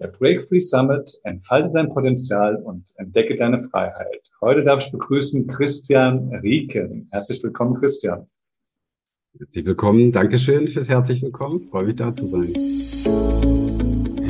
der Break Free Summit, entfalte dein Potenzial und entdecke deine Freiheit. Heute darf ich begrüßen Christian Rieken. Herzlich willkommen, Christian. Herzlich willkommen. Dankeschön fürs herzlich willkommen. Freue mich da zu sein.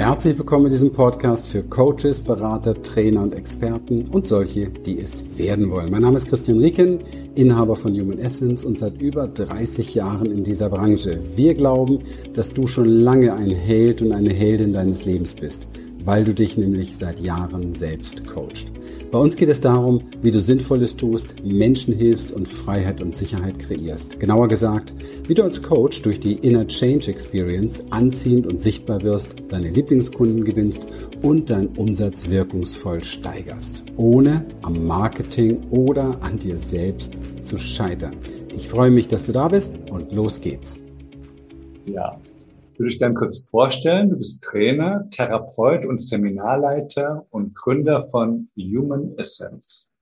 Herzlich willkommen in diesem Podcast für Coaches, Berater, Trainer und Experten und solche, die es werden wollen. Mein Name ist Christian Rieken, Inhaber von Human Essence und seit über 30 Jahren in dieser Branche. Wir glauben, dass du schon lange ein Held und eine Heldin deines Lebens bist, weil du dich nämlich seit Jahren selbst coachst. Bei uns geht es darum, wie du Sinnvolles tust, Menschen hilfst und Freiheit und Sicherheit kreierst. Genauer gesagt, wie du als Coach durch die Inner Change Experience anziehend und sichtbar wirst, deine Lieblingskunden gewinnst und deinen Umsatz wirkungsvoll steigerst, ohne am Marketing oder an dir selbst zu scheitern. Ich freue mich, dass du da bist und los geht's. Ja, würde ich gerne kurz vorstellen. Du bist Trainer, Therapeut und Seminarleiter und Gründer von Human Essence.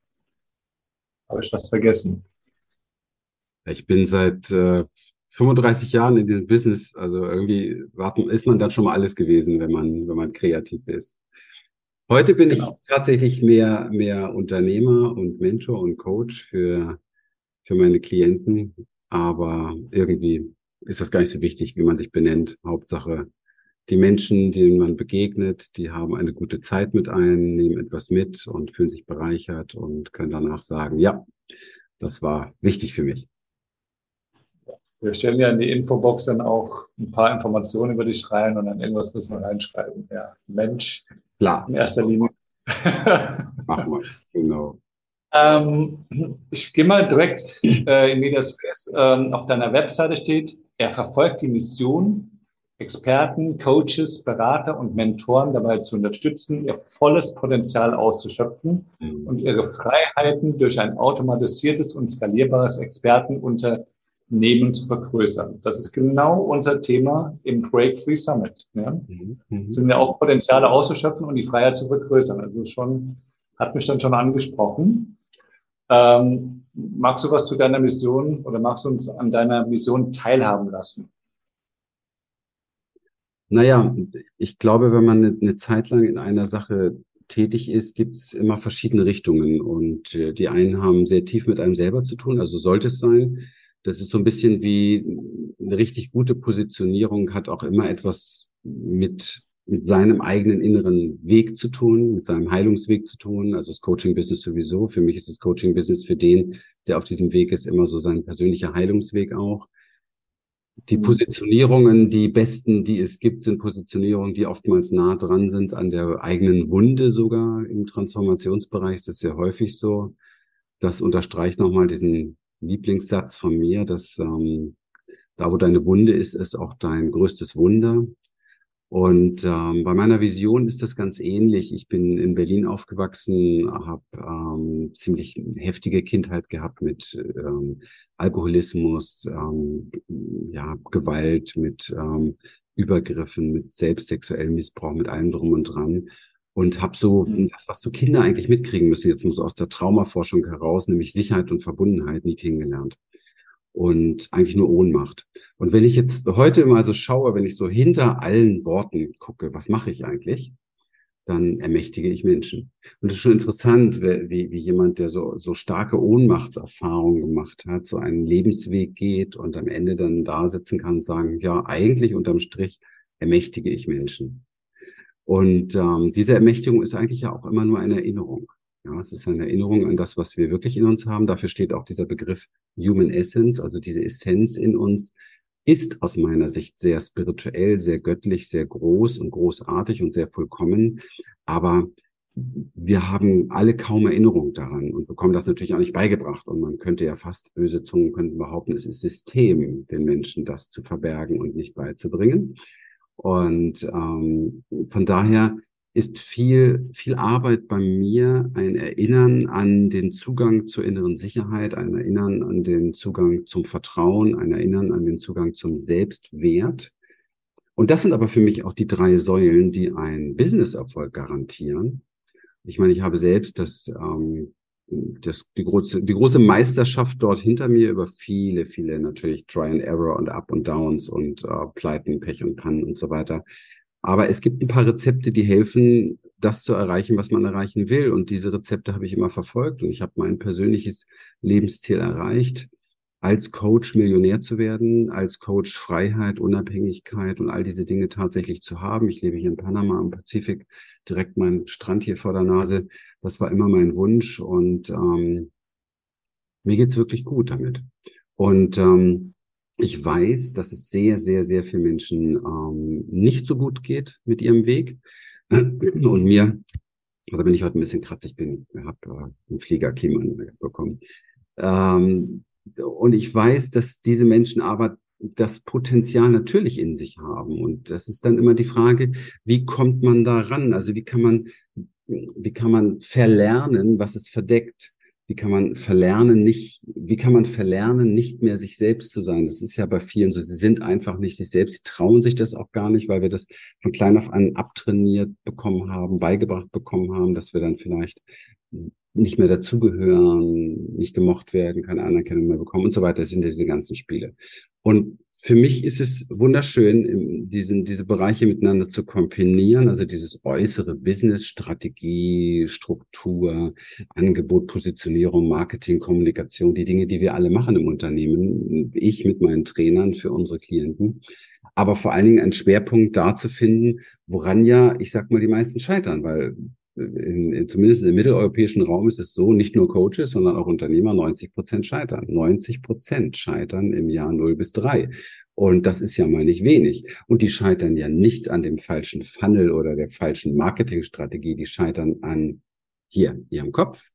Habe ich was vergessen? Ich bin seit äh, 35 Jahren in diesem Business. Also irgendwie ist man dann schon mal alles gewesen, wenn man, wenn man kreativ ist. Heute bin genau. ich tatsächlich mehr, mehr Unternehmer und Mentor und Coach für, für meine Klienten. Aber irgendwie ist das gar nicht so wichtig, wie man sich benennt. Hauptsache, die Menschen, denen man begegnet, die haben eine gute Zeit mit einem, nehmen etwas mit und fühlen sich bereichert und können danach sagen, ja, das war wichtig für mich. Wir stellen ja in die Infobox dann auch ein paar Informationen über dich rein und dann irgendwas müssen wir reinschreiben. Ja, Mensch. Klar. In erster Linie. Machen wir, genau. Ähm, ich gehe mal direkt äh, in Medias Res. Ähm, auf deiner Webseite steht, er verfolgt die Mission, Experten, Coaches, Berater und Mentoren dabei zu unterstützen, ihr volles Potenzial auszuschöpfen mhm. und ihre Freiheiten durch ein automatisiertes und skalierbares Expertenunternehmen zu vergrößern. Das ist genau unser Thema im Break Free Summit. Ja? Mhm. mhm. Sind ja auch Potenziale auszuschöpfen und die Freiheit zu vergrößern. Also schon, hat mich dann schon angesprochen. Ähm, magst du was zu deiner Mission oder magst du uns an deiner Mission teilhaben lassen? Naja, ich glaube, wenn man eine, Zeit lang in einer Sache tätig ist, gibt es immer verschiedene Richtungen. Und äh, die einen haben sehr tief mit einem selber zu tun, also sollte es sein. Das ist so ein bisschen wie eine richtig gute Positionierung, hat auch immer etwas mit mit seinem eigenen inneren Weg zu tun, mit seinem Heilungsweg zu tun. Also das Coaching-Business sowieso. Für mich ist das Coaching-Business für den, der auf diesem Weg ist, immer so sein persönlicher Heilungsweg auch. Die mhm. Positionierungen, die besten, die es gibt, sind Positionierungen, die oftmals nah dran sind an der eigenen Wunde sogar im Transformationsbereich. Das ist sehr häufig so. Das unterstreicht nochmal diesen Lieblingssatz von mir, dass ähm, da, wo deine Wunde ist, ist auch dein größtes Wunder. Und ähm, bei meiner Vision ist das ganz ähnlich. Ich bin in Berlin aufgewachsen, habe ähm, ziemlich heftige Kindheit gehabt mit ähm, Alkoholismus, ähm, ja, Gewalt, mit ähm, Übergriffen, mit selbstsexuellem Missbrauch, mit allem drum und dran. Und habe so mhm. das, was so Kinder eigentlich mitkriegen müssen, jetzt muss aus der Traumaforschung heraus, nämlich Sicherheit und Verbundenheit, nie kennengelernt und eigentlich nur Ohnmacht. Und wenn ich jetzt heute mal so schaue, wenn ich so hinter allen Worten gucke, was mache ich eigentlich? Dann ermächtige ich Menschen. Und es ist schon interessant, wie, wie jemand, der so, so starke Ohnmachtserfahrungen gemacht hat, so einen Lebensweg geht und am Ende dann da sitzen kann und sagen, ja, eigentlich unterm Strich ermächtige ich Menschen. Und ähm, diese Ermächtigung ist eigentlich ja auch immer nur eine Erinnerung. Ja, es ist eine Erinnerung an das, was wir wirklich in uns haben. Dafür steht auch dieser Begriff Human Essence, also diese Essenz in uns, ist aus meiner Sicht sehr spirituell, sehr göttlich, sehr groß und großartig und sehr vollkommen. Aber wir haben alle kaum Erinnerung daran und bekommen das natürlich auch nicht beigebracht. Und man könnte ja fast böse Zungen könnten behaupten, es ist System, den Menschen das zu verbergen und nicht beizubringen. Und ähm, von daher ist viel, viel Arbeit bei mir ein Erinnern an den Zugang zur inneren Sicherheit, ein Erinnern an den Zugang zum Vertrauen, ein Erinnern an den Zugang zum Selbstwert. Und das sind aber für mich auch die drei Säulen, die einen Businesserfolg garantieren. Ich meine, ich habe selbst das, ähm, das, die, große, die große Meisterschaft dort hinter mir über viele, viele natürlich Try and Error und Up und Downs und äh, Pleiten, Pech und Pannen und so weiter Aber es gibt ein paar Rezepte, die helfen, das zu erreichen, was man erreichen will. Und diese Rezepte habe ich immer verfolgt und ich habe mein persönliches Lebensziel erreicht, als Coach Millionär zu werden, als Coach Freiheit, Unabhängigkeit und all diese Dinge tatsächlich zu haben. Ich lebe hier in Panama am Pazifik, direkt mein Strand hier vor der Nase. Das war immer mein Wunsch und ähm, mir geht's wirklich gut damit. Und ähm, ich weiß, dass es sehr, sehr, sehr vielen Menschen ähm, nicht so gut geht mit ihrem Weg. Und mir, da bin ich heute ein bisschen kratzig, bin, habe äh, ein Fliegerklima bekommen. Ähm, und ich weiß, dass diese Menschen aber das Potenzial natürlich in sich haben. Und das ist dann immer die Frage, wie kommt man da ran? Also wie kann man, wie kann man verlernen, was es verdeckt? Wie kann man verlernen, nicht, wie kann man verlernen, nicht mehr sich selbst zu sein? Das ist ja bei vielen so. Sie sind einfach nicht sich selbst. Sie trauen sich das auch gar nicht, weil wir das von klein auf an abtrainiert bekommen haben, beigebracht bekommen haben, dass wir dann vielleicht nicht mehr dazugehören, nicht gemocht werden, keine Anerkennung mehr bekommen und so weiter. Das sind diese ganzen Spiele. Und für mich ist es wunderschön, diesen, diese Bereiche miteinander zu kombinieren, also dieses äußere Business, Strategie, Struktur, Angebot, Positionierung, Marketing, Kommunikation, die Dinge, die wir alle machen im Unternehmen, ich mit meinen Trainern für unsere Klienten, aber vor allen Dingen einen Schwerpunkt da zu finden, woran ja, ich sag mal, die meisten scheitern, weil zumindest im mitteleuropäischen Raum ist es so, nicht nur Coaches, sondern auch Unternehmer 90 Prozent scheitern. 90 Prozent scheitern im Jahr 0 bis 3. Und das ist ja mal nicht wenig. Und die scheitern ja nicht an dem falschen Funnel oder der falschen Marketingstrategie. Die scheitern an hier, ihrem Kopf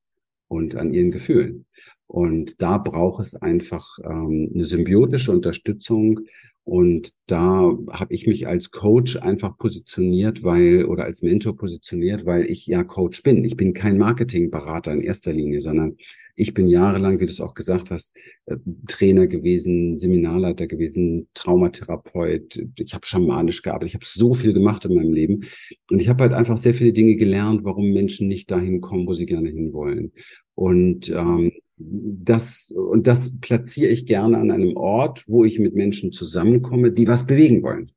und an ihren Gefühlen. Und da braucht es einfach ähm, eine symbiotische Unterstützung und da habe ich mich als Coach einfach positioniert, weil, oder als Mentor positioniert, weil ich ja Coach bin. Ich bin kein Marketingberater in erster Linie, sondern ich bin jahrelang, wie du es auch gesagt hast, äh, Trainer gewesen, Seminarleiter gewesen, Traumatherapeut. Ich habe schamanisch gearbeitet. Ich habe so viel gemacht in meinem Leben. Und ich habe halt einfach sehr viele Dinge gelernt, warum Menschen nicht dahin kommen, wo sie gerne hinwollen. Und ähm, das, und das platziere ich gerne an einem Ort, wo ich mit Menschen zusammenkomme, die was bewegen wollen.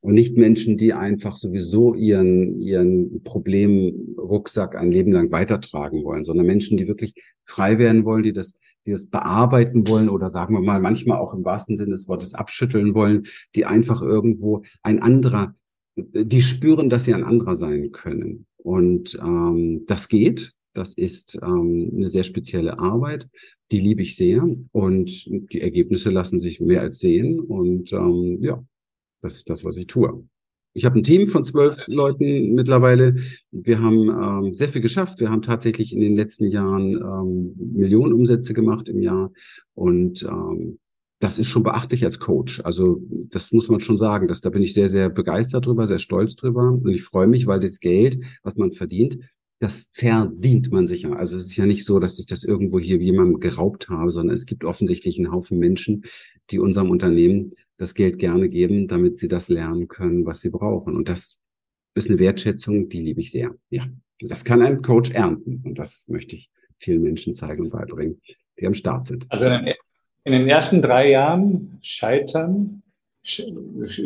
Und nicht Menschen, die einfach sowieso ihren, ihren Problemrucksack ein Leben lang weitertragen wollen, sondern Menschen, die wirklich frei werden wollen, die das, die das bearbeiten wollen oder sagen wir mal, manchmal auch im wahrsten Sinne des Wortes abschütteln wollen, die einfach irgendwo ein anderer, die spüren, dass sie ein anderer sein können. Und ähm, das geht, das ist ähm, eine sehr spezielle Arbeit, die liebe ich sehr und die Ergebnisse lassen sich mehr als sehen und ähm, ja, das ist das, was ich tue. Ich habe ein Team von zwölf Leuten mittlerweile. Wir haben ähm, sehr viel geschafft. Wir haben tatsächlich in den letzten Jahren ähm, Millionen Umsätze gemacht im Jahr und ähm, das ist schon beachtlich als Coach. Also das muss man schon sagen. Das, da bin ich sehr, sehr begeistert drüber, sehr stolz drüber. Und ich freue mich, weil das Geld, was man verdient, das verdient man sich ja. Also es ist ja nicht so, dass ich das irgendwo hier jemandem geraubt habe, sondern es gibt offensichtlich einen Haufen Menschen, die unserem Unternehmen das Geld gerne geben, damit sie das lernen können, was sie brauchen. Und das ist eine Wertschätzung, die liebe ich sehr. Ja, das kann ein Coach ernten. Und das möchte ich vielen Menschen zeigen und beibringen, die am Start sind. Also in den ersten drei Jahren scheitern, ich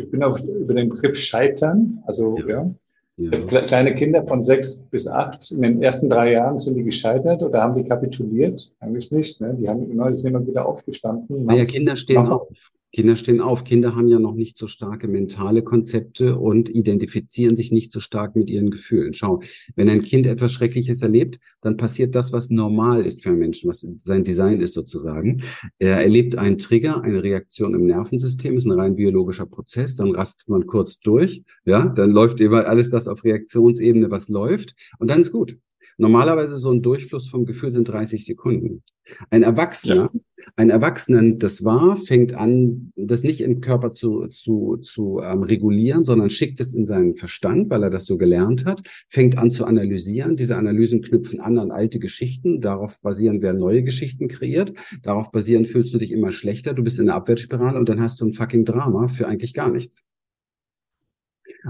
bin auf, über den Begriff scheitern, also ja, ja ja. Kleine Kinder von sechs bis acht, in den ersten drei Jahren sind die gescheitert oder haben die kapituliert? Eigentlich nicht. Ne? Die haben immer, sind immer wieder aufgestanden. Naja, Kinder stehen auf. Kinder stehen auf. Kinder haben ja noch nicht so starke mentale Konzepte und identifizieren sich nicht so stark mit ihren Gefühlen. Schau, wenn ein Kind etwas Schreckliches erlebt, dann passiert das, was normal ist für einen Menschen, was sein Design ist sozusagen. Er erlebt einen Trigger, eine Reaktion im Nervensystem, ist ein rein biologischer Prozess, dann rastet man kurz durch, ja, dann läuft immer alles das auf Reaktionsebene, was läuft und dann ist gut. Normalerweise so ein Durchfluss vom Gefühl sind 30 Sekunden. Ein Erwachsener, ja. ein Erwachsener, das war, fängt an, das nicht im Körper zu, zu, zu ähm, regulieren, sondern schickt es in seinen Verstand, weil er das so gelernt hat, fängt an zu analysieren. Diese Analysen knüpfen an an alte Geschichten. Darauf basieren werden neue Geschichten kreiert. Darauf basieren fühlst du dich immer schlechter. Du bist in der Abwärtsspirale und dann hast du ein fucking Drama für eigentlich gar nichts.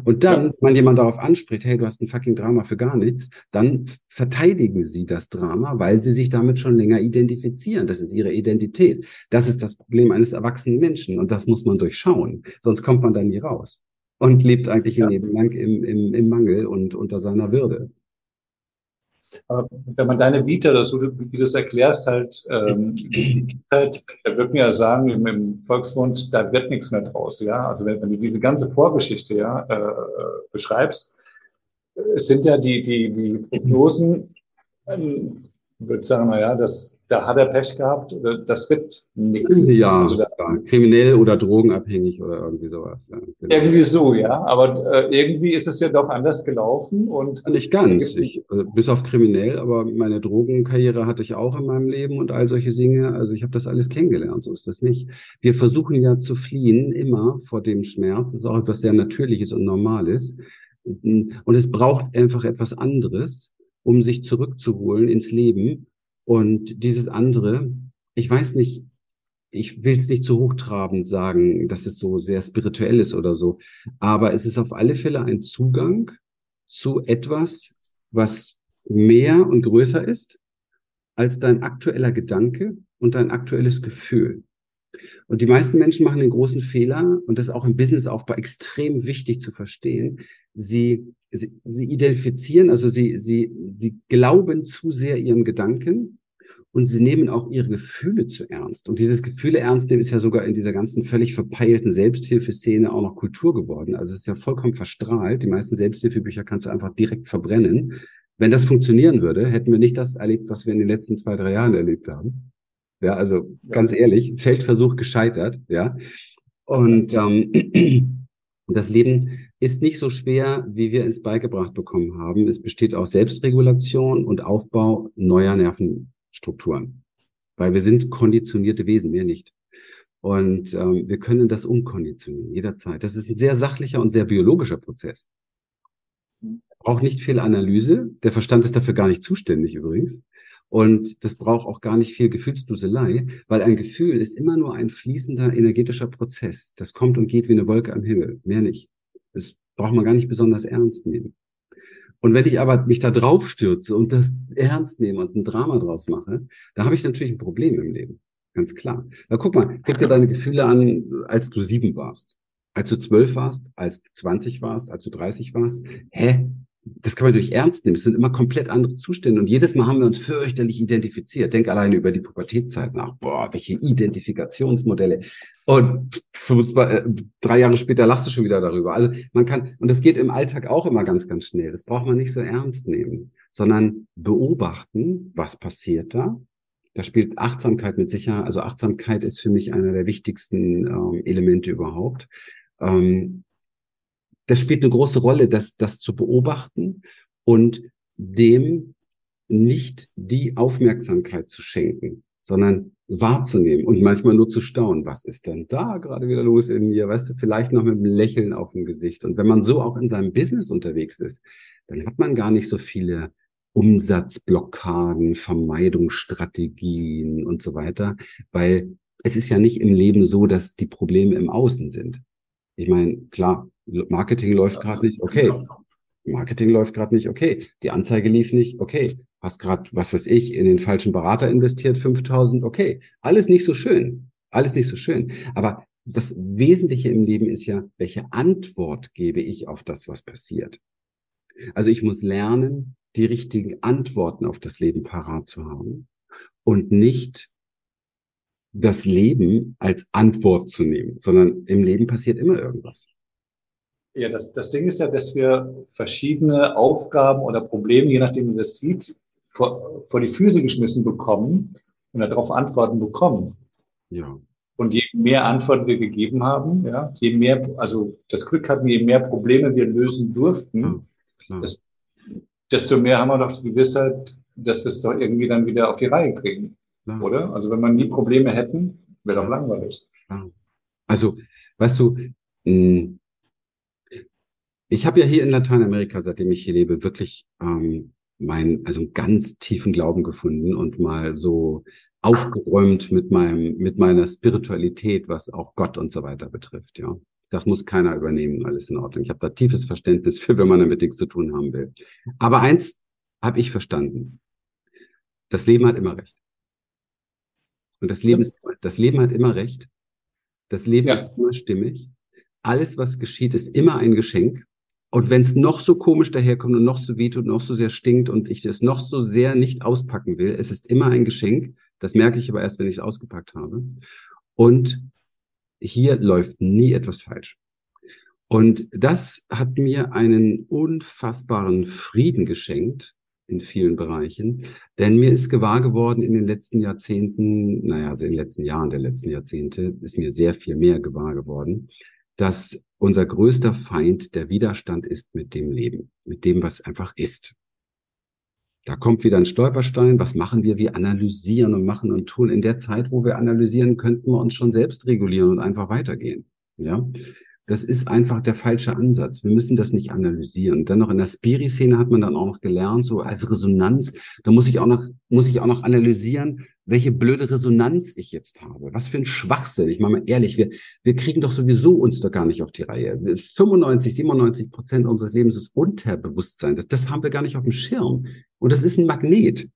Und dann, ja. man jemand darauf anspricht, hey, du hast ein fucking Drama für gar nichts, dann verteidigen sie das Drama, weil sie sich damit schon länger identifizieren. Das ist ihre Identität. Das ist das Problem eines erwachsenen Menschen und das muss man durchschauen. Sonst kommt man da nie raus. und lebt eigentlich ja. ein Leben lang im, im, im Mangel und unter seiner Würde. Aber wenn man deine Vita oder so, wie du es erklärst, halt, ähm, die Kindheit, da wird mir ja sagen, im, im, Volksmund, da wird nichts mehr draus, ja. Also wenn, wenn du diese ganze Vorgeschichte, ja, äh, beschreibst, es sind ja die, die, die Prognosen, ähm, würde sagen, naja, das, da hat er Pech gehabt, das wird nichts. Ja, also das, kriminell oder drogenabhängig oder irgendwie sowas. Ja, genau. Irgendwie so, ja. Aber äh, irgendwie ist es ja doch anders gelaufen und. Nicht ganz. Ich, also, bis auf kriminell, aber meine Drogenkarriere hatte ich auch in meinem Leben und all solche Dinge. Also ich habe das alles kennengelernt, so ist das nicht. Wir versuchen ja zu fliehen immer vor dem Schmerz. Das ist auch etwas sehr Natürliches und Normales. Und es braucht einfach etwas anderes um sich zurückzuholen ins Leben. Und dieses andere, ich weiß nicht, ich will es nicht zu hochtrabend sagen, dass es so sehr spirituell ist oder so, aber es ist auf alle Fälle ein Zugang zu etwas, was mehr und größer ist als dein aktueller Gedanke und dein aktuelles Gefühl. Und die meisten Menschen machen den großen Fehler, und das ist auch im Businessaufbau extrem wichtig zu verstehen. Sie, sie, sie identifizieren, also sie, sie, sie glauben zu sehr ihren Gedanken und sie nehmen auch ihre Gefühle zu ernst. Und dieses Gefühle ernst nehmen ist ja sogar in dieser ganzen völlig verpeilten Selbsthilfeszene auch noch Kultur geworden. Also es ist ja vollkommen verstrahlt. Die meisten Selbsthilfebücher kannst du einfach direkt verbrennen. Wenn das funktionieren würde, hätten wir nicht das erlebt, was wir in den letzten zwei, drei Jahren erlebt haben. Ja, also ganz ehrlich, Feldversuch gescheitert, ja. Und ähm, das Leben ist nicht so schwer, wie wir es beigebracht bekommen haben. Es besteht aus Selbstregulation und Aufbau neuer Nervenstrukturen. Weil wir sind konditionierte Wesen, mehr nicht. Und ähm, wir können das umkonditionieren, jederzeit. Das ist ein sehr sachlicher und sehr biologischer Prozess. Braucht nicht viel Analyse. Der Verstand ist dafür gar nicht zuständig übrigens. Und das braucht auch gar nicht viel Gefühlsduselei, weil ein Gefühl ist immer nur ein fließender energetischer Prozess. Das kommt und geht wie eine Wolke am Himmel, mehr nicht. Das braucht man gar nicht besonders ernst nehmen. Und wenn ich aber mich da drauf stürze und das ernst nehme und ein Drama draus mache, da habe ich natürlich ein Problem im Leben. Ganz klar. Na guck mal, guck dir deine Gefühle an, als du sieben warst. Als du zwölf warst, als du zwanzig warst, als du dreißig warst. Hä? Das kann man durch ernst nehmen. Es sind immer komplett andere Zustände. Und jedes Mal haben wir uns fürchterlich identifiziert. Denk alleine über die Pubertätzeit nach. Boah, welche Identifikationsmodelle. Und 25, äh, drei Jahre später lachst du schon wieder darüber. Also man kann, und das geht im Alltag auch immer ganz, ganz schnell. Das braucht man nicht so ernst nehmen, sondern beobachten, was passiert da. Da spielt Achtsamkeit mit Sicherheit. Also Achtsamkeit ist für mich einer der wichtigsten ähm, Elemente überhaupt. Ähm, das spielt eine große Rolle, das, das zu beobachten und dem nicht die Aufmerksamkeit zu schenken, sondern wahrzunehmen und manchmal nur zu staunen, was ist denn da gerade wieder los in mir, weißt du, vielleicht noch mit einem Lächeln auf dem Gesicht. Und wenn man so auch in seinem Business unterwegs ist, dann hat man gar nicht so viele Umsatzblockaden, Vermeidungsstrategien und so weiter, weil es ist ja nicht im Leben so, dass die Probleme im Außen sind. Ich meine, klar, Marketing läuft gerade nicht, okay. Marketing läuft gerade nicht, okay. Die Anzeige lief nicht, okay. Hast gerade, was weiß ich, in den falschen Berater investiert, 5000, okay. Alles nicht so schön. Alles nicht so schön. Aber das Wesentliche im Leben ist ja, welche Antwort gebe ich auf das, was passiert. Also ich muss lernen, die richtigen Antworten auf das Leben parat zu haben und nicht das Leben als Antwort zu nehmen, sondern im Leben passiert immer irgendwas. Ja, das, das Ding ist ja, dass wir verschiedene Aufgaben oder Probleme, je nachdem, wie man das sieht, vor, vor die Füße geschmissen bekommen und darauf Antworten bekommen. Ja. Und je mehr Antworten wir gegeben haben, ja, je mehr, also das Glück hatten, je mehr Probleme wir lösen durften, ja, das, desto mehr haben wir doch die Gewissheit, dass wir es doch irgendwie dann wieder auf die Reihe kriegen. Ja. Oder? Also wenn wir nie Probleme hätten, wäre doch langweilig. Also, weißt du, mh, ich habe ja hier in Lateinamerika, seitdem ich hier lebe, wirklich ähm, mein, also einen ganz tiefen Glauben gefunden und mal so aufgeräumt mit meinem, mit meiner Spiritualität, was auch Gott und so weiter betrifft, ja. Das muss keiner übernehmen, alles in Ordnung. Ich habe da tiefes Verständnis für, wenn man damit nichts zu tun haben will. Aber eins habe ich verstanden. Das Leben hat immer recht. Und das Leben, ist, das Leben hat immer recht. Das Leben ja. ist immer stimmig. alles, was geschieht, ist immer ein Geschenk. Und wenn es noch so komisch daherkommt und noch so wehtut und noch so sehr stinkt und ich es noch so sehr nicht auspacken will, es ist immer ein Geschenk. Das merke ich aber erst, wenn ich es ausgepackt habe. Und hier läuft nie etwas falsch. Und das hat mir einen unfassbaren Frieden geschenkt in vielen Bereichen, denn mir ist gewahr geworden in den letzten Jahrzehnten, naja, also in den letzten Jahren der letzten Jahrzehnte ist mir sehr viel mehr gewahr geworden, dass unser größter Feind der Widerstand ist mit dem Leben, mit dem, was einfach ist. Da kommt wieder ein Stolperstein. Was machen wir? Wir analysieren und machen und tun. In der Zeit, wo wir analysieren, könnten wir uns schon selbst regulieren und einfach weitergehen. Ja. Das ist einfach der falsche Ansatz. Wir müssen das nicht analysieren. Dann noch in der Spiri-Szene hat man dann auch noch gelernt, so als Resonanz. Da muss ich auch noch, muss ich auch noch analysieren, welche blöde Resonanz ich jetzt habe. Was für ein Schwachsinn. Ich meine mal ehrlich, wir, wir kriegen doch sowieso uns doch gar nicht auf die Reihe. 95, 97 Prozent unseres Lebens ist Unterbewusstsein. Das, das haben wir gar nicht auf dem Schirm. Und das ist ein Magnet.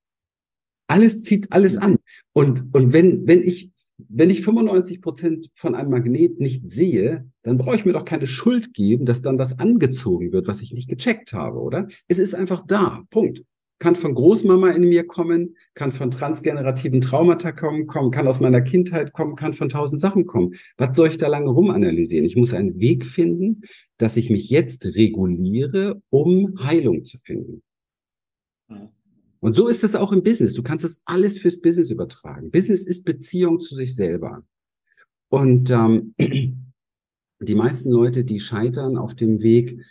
Alles zieht alles an. Und, und wenn, wenn ich wenn ich 95 Prozent von einem Magnet nicht sehe, dann brauche ich mir doch keine Schuld geben, dass dann was angezogen wird, was ich nicht gecheckt habe, oder? Es ist einfach da. Punkt. Kann von Großmama in mir kommen, kann von transgenerativen Traumata kommen, kommen, kann aus meiner Kindheit kommen, kann von tausend Sachen kommen. Was soll ich da lange rumanalysieren? Ich muss einen Weg finden, dass ich mich jetzt reguliere, um Heilung zu finden. Und so ist es auch im Business. Du kannst das alles fürs Business übertragen. Business ist Beziehung zu sich selber. Und ähm, die meisten Leute, die scheitern auf dem Weg,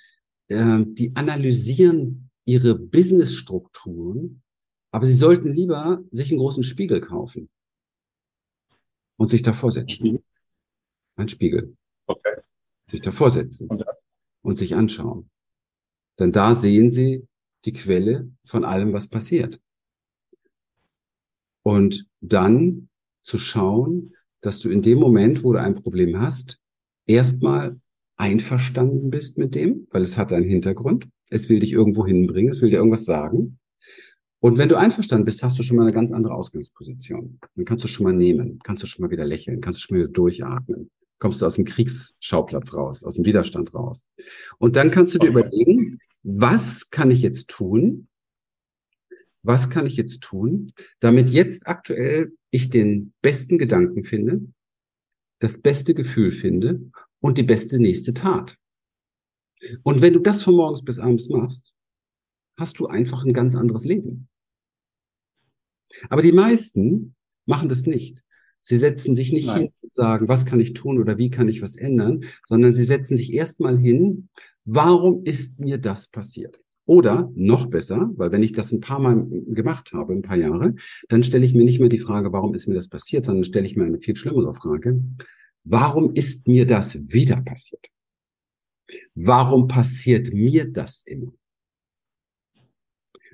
äh, die analysieren ihre Businessstrukturen, aber sie sollten lieber sich einen großen Spiegel kaufen und sich davor setzen. Ein Spiegel. Okay. Sich davor setzen und sich anschauen. Denn da sehen sie die Quelle von allem, was passiert. Und dann zu schauen, dass du in dem Moment, wo du ein Problem hast, erstmal einverstanden bist mit dem, weil es hat einen Hintergrund. Es will dich irgendwo hinbringen, es will dir irgendwas sagen. Und wenn du einverstanden bist, hast du schon mal eine ganz andere Ausgangsposition. Dann kannst du schon mal nehmen, kannst du schon mal wieder lächeln, kannst du schon mal wieder durchatmen. Kommst du aus dem Kriegsschauplatz raus, aus dem Widerstand raus. Und dann kannst du dir überlegen, was kann ich jetzt tun? Was kann ich jetzt tun, damit jetzt aktuell ich den besten Gedanken finde, das beste Gefühl finde und die beste nächste Tat? Und wenn du das von morgens bis abends machst, hast du einfach ein ganz anderes Leben. Aber die meisten machen das nicht. Sie setzen sich nicht Nein. hin und sagen, was kann ich tun oder wie kann ich was ändern, sondern sie setzen sich erstmal hin Warum ist mir das passiert? Oder noch besser, weil wenn ich das ein paar Mal gemacht habe, ein paar Jahre, dann stelle ich mir nicht mehr die Frage, warum ist mir das passiert, sondern stelle ich mir eine viel schlimmere Frage. Warum ist mir das wieder passiert? Warum passiert mir das immer?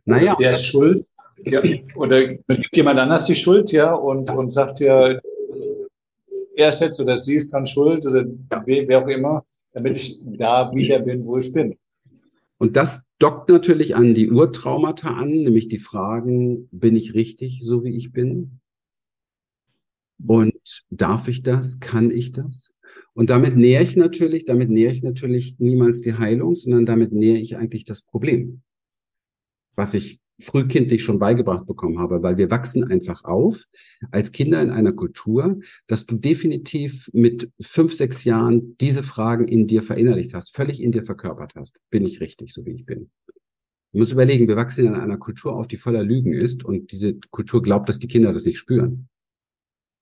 Naja. Der ist schuld. Ja, oder gibt jemand anders die Schuld, ja, und, und sagt ja, er ist jetzt oder sie ist dann schuld oder wer auch immer damit ich da wieder bin, wo ich bin. Und das dockt natürlich an die Urtraumata an, nämlich die Fragen, bin ich richtig, so wie ich bin? Und darf ich das? Kann ich das? Und damit nähere ich natürlich, damit nähere ich natürlich niemals die Heilung, sondern damit nähere ich eigentlich das Problem. Was ich frühkindlich schon beigebracht bekommen habe, weil wir wachsen einfach auf als Kinder in einer Kultur, dass du definitiv mit fünf, sechs Jahren diese Fragen in dir verinnerlicht hast, völlig in dir verkörpert hast. Bin ich richtig, so wie ich bin? Du musst überlegen, wir wachsen in einer Kultur auf, die voller Lügen ist und diese Kultur glaubt, dass die Kinder das nicht spüren.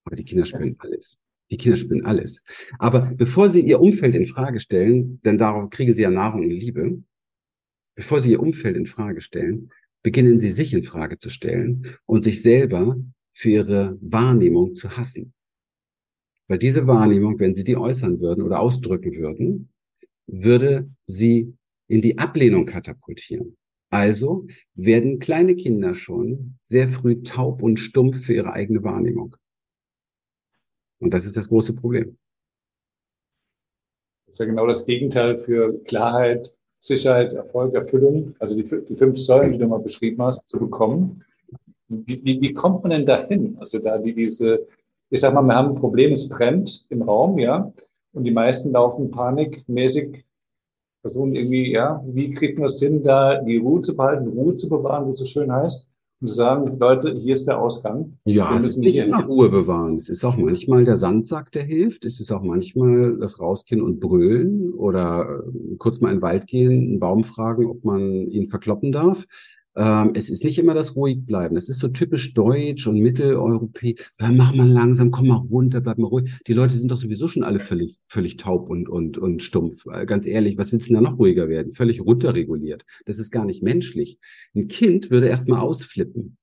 Aber die Kinder spüren alles. Die Kinder spüren alles. Aber bevor sie ihr Umfeld in Frage stellen, denn darauf kriegen sie ja Nahrung und Liebe, bevor sie ihr Umfeld in Frage stellen, beginnen sie sich in Frage zu stellen und sich selber für ihre Wahrnehmung zu hassen. Weil diese Wahrnehmung, wenn sie die äußern würden oder ausdrücken würden, würde sie in die Ablehnung katapultieren. Also werden kleine Kinder schon sehr früh taub und stumpf für ihre eigene Wahrnehmung. Und das ist das große Problem. Das ist ja genau das Gegenteil für Klarheit, Sicherheit, Erfolg, Erfüllung, also die, die fünf Säulen, die du mal beschrieben hast, zu bekommen. Wie, wie, wie kommt man denn dahin? Also da die diese, ich sag mal, wir haben ein Problem, es brennt im Raum, ja, und die meisten laufen panikmäßig, versuchen irgendwie, ja, wie kriegt man es hin, da die Ruhe zu behalten, Ruhe zu bewahren, wie es so schön heißt, und zu sagen, Leute, hier ist der Ausgang. Ja, es ist nicht immer Ruhe bewahren. Es ist auch manchmal der Sandsack, der hilft. Es ist auch manchmal das Rausgehen und Brüllen oder äh, kurz mal in den Wald gehen, einen Baum fragen, ob man ihn verkloppen darf. Ähm, es ist nicht immer das ruhig bleiben. Das ist so typisch deutsch und mitteleuropäisch. Ja, mach mal langsam, komm mal runter, bleib mal ruhig. Die Leute sind doch sowieso schon alle völlig, völlig taub und, und, und stumpf. Äh, ganz ehrlich, was willst du denn da noch ruhiger werden? Völlig runterreguliert. Das ist gar nicht menschlich. Ein Kind würde erst mal ausflippen.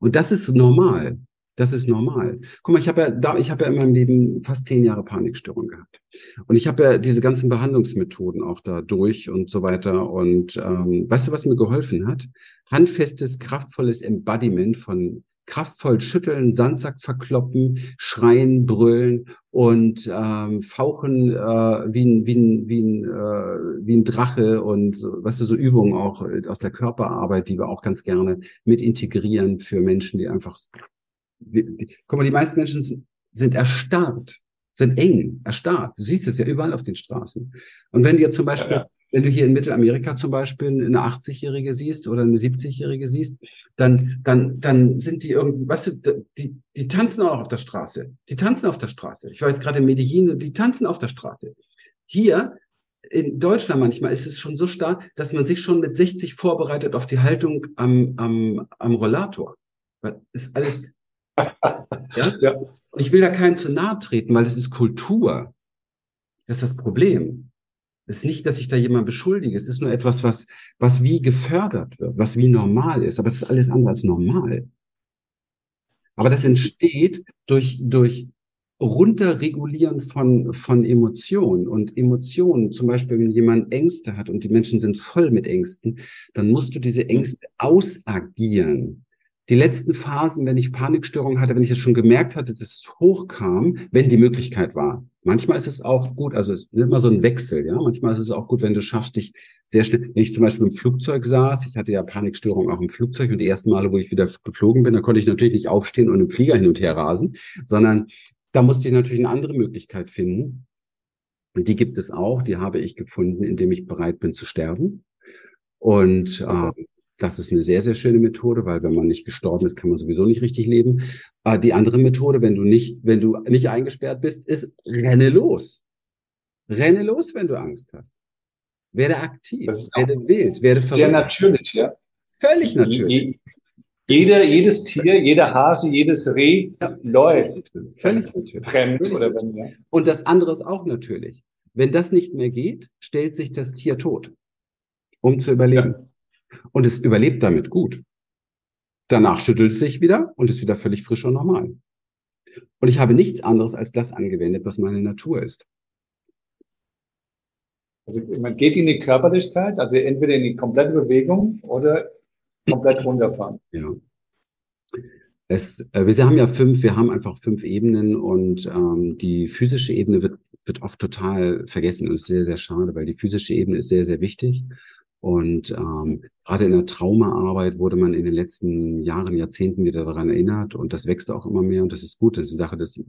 Und das ist normal. Das ist normal. Guck mal, ich habe ja da, ich habe ja in meinem Leben fast zehn Jahre Panikstörung gehabt. Und ich habe ja diese ganzen Behandlungsmethoden auch da durch und so weiter. Und ähm, weißt du, was mir geholfen hat? Handfestes, kraftvolles Embodiment von kraftvoll schütteln, Sandsack verkloppen, schreien, brüllen und ähm, fauchen äh, wie, ein, wie, ein, wie, ein, äh, wie ein Drache und was weißt du, so Übungen auch aus der Körperarbeit, die wir auch ganz gerne mit integrieren für Menschen, die einfach guck mal, die meisten Menschen sind, sind erstarrt, sind eng, erstarrt. Du siehst es ja überall auf den Straßen. Und wenn dir zum Beispiel, ja, ja. wenn du hier in Mittelamerika zum Beispiel eine 80-Jährige siehst oder eine 70-Jährige siehst, dann, dann, dann sind die irgendwie, weißt du, die, die tanzen auch auf der Straße. Die tanzen auf der Straße. Ich war jetzt gerade in Medellin, die tanzen auf der Straße. Hier in Deutschland manchmal ist es schon so stark, dass man sich schon mit 60 vorbereitet auf die Haltung am, am, am Rollator. Weil ist alles ja? ja? Und ich will da keinem zu nahe treten, weil das ist Kultur. Das ist das Problem. Es ist nicht, dass ich da jemanden beschuldige. Es ist nur etwas, was, was wie gefördert wird, was wie normal ist. Aber es ist alles andere als normal. Aber das entsteht durch, durch Runterregulieren von, von Emotionen. Und Emotionen, zum Beispiel, wenn jemand Ängste hat und die Menschen sind voll mit Ängsten, dann musst du diese Ängste ausagieren die letzten Phasen, wenn ich Panikstörungen hatte, wenn ich es schon gemerkt hatte, dass es hochkam, wenn die Möglichkeit war. Manchmal ist es auch gut, also es ist immer so ein Wechsel, ja. Manchmal ist es auch gut, wenn du schaffst, dich sehr schnell, wenn ich zum Beispiel im Flugzeug saß, ich hatte ja Panikstörungen auch im Flugzeug und die ersten Male, wo ich wieder geflogen bin, da konnte ich natürlich nicht aufstehen und im Flieger hin und her rasen, sondern da musste ich natürlich eine andere Möglichkeit finden. Und die gibt es auch, die habe ich gefunden, indem ich bereit bin zu sterben. Und äh, das ist eine sehr, sehr schöne Methode, weil wenn man nicht gestorben ist, kann man sowieso nicht richtig leben. Aber die andere Methode, wenn du nicht, wenn du nicht eingesperrt bist, ist renne los. Renne los, wenn du Angst hast. Werde aktiv, werde wild, werde verrückt. Sehr natürlich, ja. Völlig natürlich. Jeder, jedes Tier, jeder Hase, jedes Reh ja. läuft. Völlig natürlich. Völlig oder wenn, ja. Und das andere ist auch natürlich. Wenn das nicht mehr geht, stellt sich das Tier tot, um zu überleben. Ja. Und es überlebt damit gut. Danach schüttelt es sich wieder und ist wieder völlig frisch und normal. Und ich habe nichts anderes als das angewendet, was meine Natur ist. Also man geht in die Körperlichkeit, also entweder in die komplette Bewegung oder komplett runterfahren. Ja. Es, äh, wir haben ja fünf, wir haben einfach fünf Ebenen und ähm, die physische Ebene wird, wird oft total vergessen und ist sehr, sehr schade, weil die physische Ebene ist sehr, sehr wichtig. Und ähm, gerade in der Traumaarbeit wurde man in den letzten Jahren, Jahrzehnten wieder daran erinnert und das wächst auch immer mehr und das ist gut. Das ist eine Sache, das,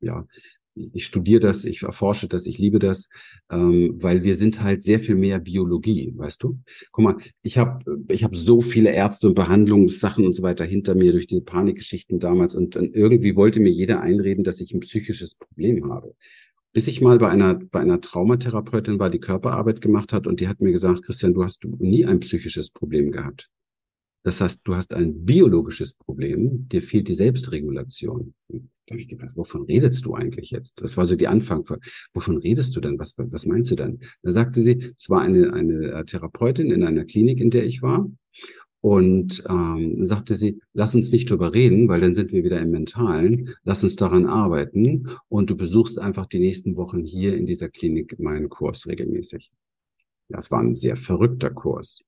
ja, ich studiere das, ich erforsche das, ich liebe das, ähm, weil wir sind halt sehr viel mehr Biologie, weißt du? Guck mal, ich habe ich hab so viele Ärzte und Behandlungssachen und so weiter hinter mir durch diese Panikgeschichten damals und, und irgendwie wollte mir jeder einreden, dass ich ein psychisches Problem habe bis ich mal bei einer, bei einer Traumatherapeutin war, die Körperarbeit gemacht hat und die hat mir gesagt, Christian, du hast nie ein psychisches Problem gehabt. Das heißt, du hast ein biologisches Problem, dir fehlt die Selbstregulation. Da habe ich gedacht, wovon redest du eigentlich jetzt? Das war so die Anfang. Wovon redest du denn? Was, was meinst du denn? Da sagte sie, es war eine, eine Therapeutin in einer Klinik, in der ich war. Und ähm, sagte sie, lass uns nicht drüber reden, weil dann sind wir wieder im Mentalen. Lass uns daran arbeiten und du besuchst einfach die nächsten Wochen hier in dieser Klinik meinen Kurs regelmäßig. Das war ein sehr verrückter Kurs.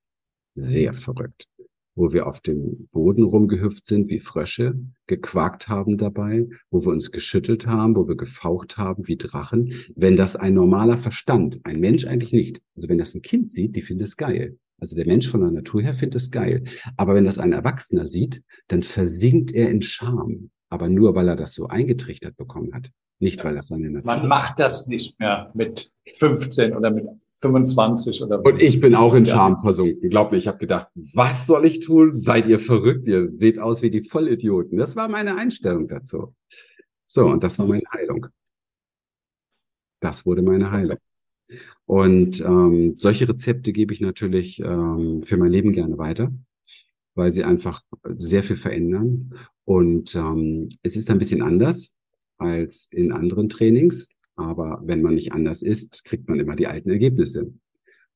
Sehr verrückt. Wo wir auf dem Boden rumgehüpft sind wie Frösche, gequakt haben dabei, wo wir uns geschüttelt haben, wo wir gefaucht haben wie Drachen. Wenn das ein normaler Verstand, ein Mensch eigentlich nicht. Also wenn das ein Kind sieht, die findet es geil. Also der Mensch von der Natur her findet es geil. Aber wenn das ein Erwachsener sieht, dann versinkt er in Scham. Aber nur, weil er das so eingetrichtert bekommen hat. Nicht, weil das seine Natur Man macht das nicht mehr mit 15 oder mit 25 oder Und ich bin auch in Scham versunken. Glaub mir, ich habe gedacht, was soll ich tun? Seid ihr verrückt? Ihr seht aus wie die Vollidioten. Das war meine Einstellung dazu. So, und das war meine Heilung. Das wurde meine Heilung. Und ähm, solche Rezepte gebe ich natürlich ähm, für mein Leben gerne weiter, weil sie einfach sehr viel verändern. Und ähm, es ist ein bisschen anders als in anderen Trainings. Aber wenn man nicht anders ist, kriegt man immer die alten Ergebnisse.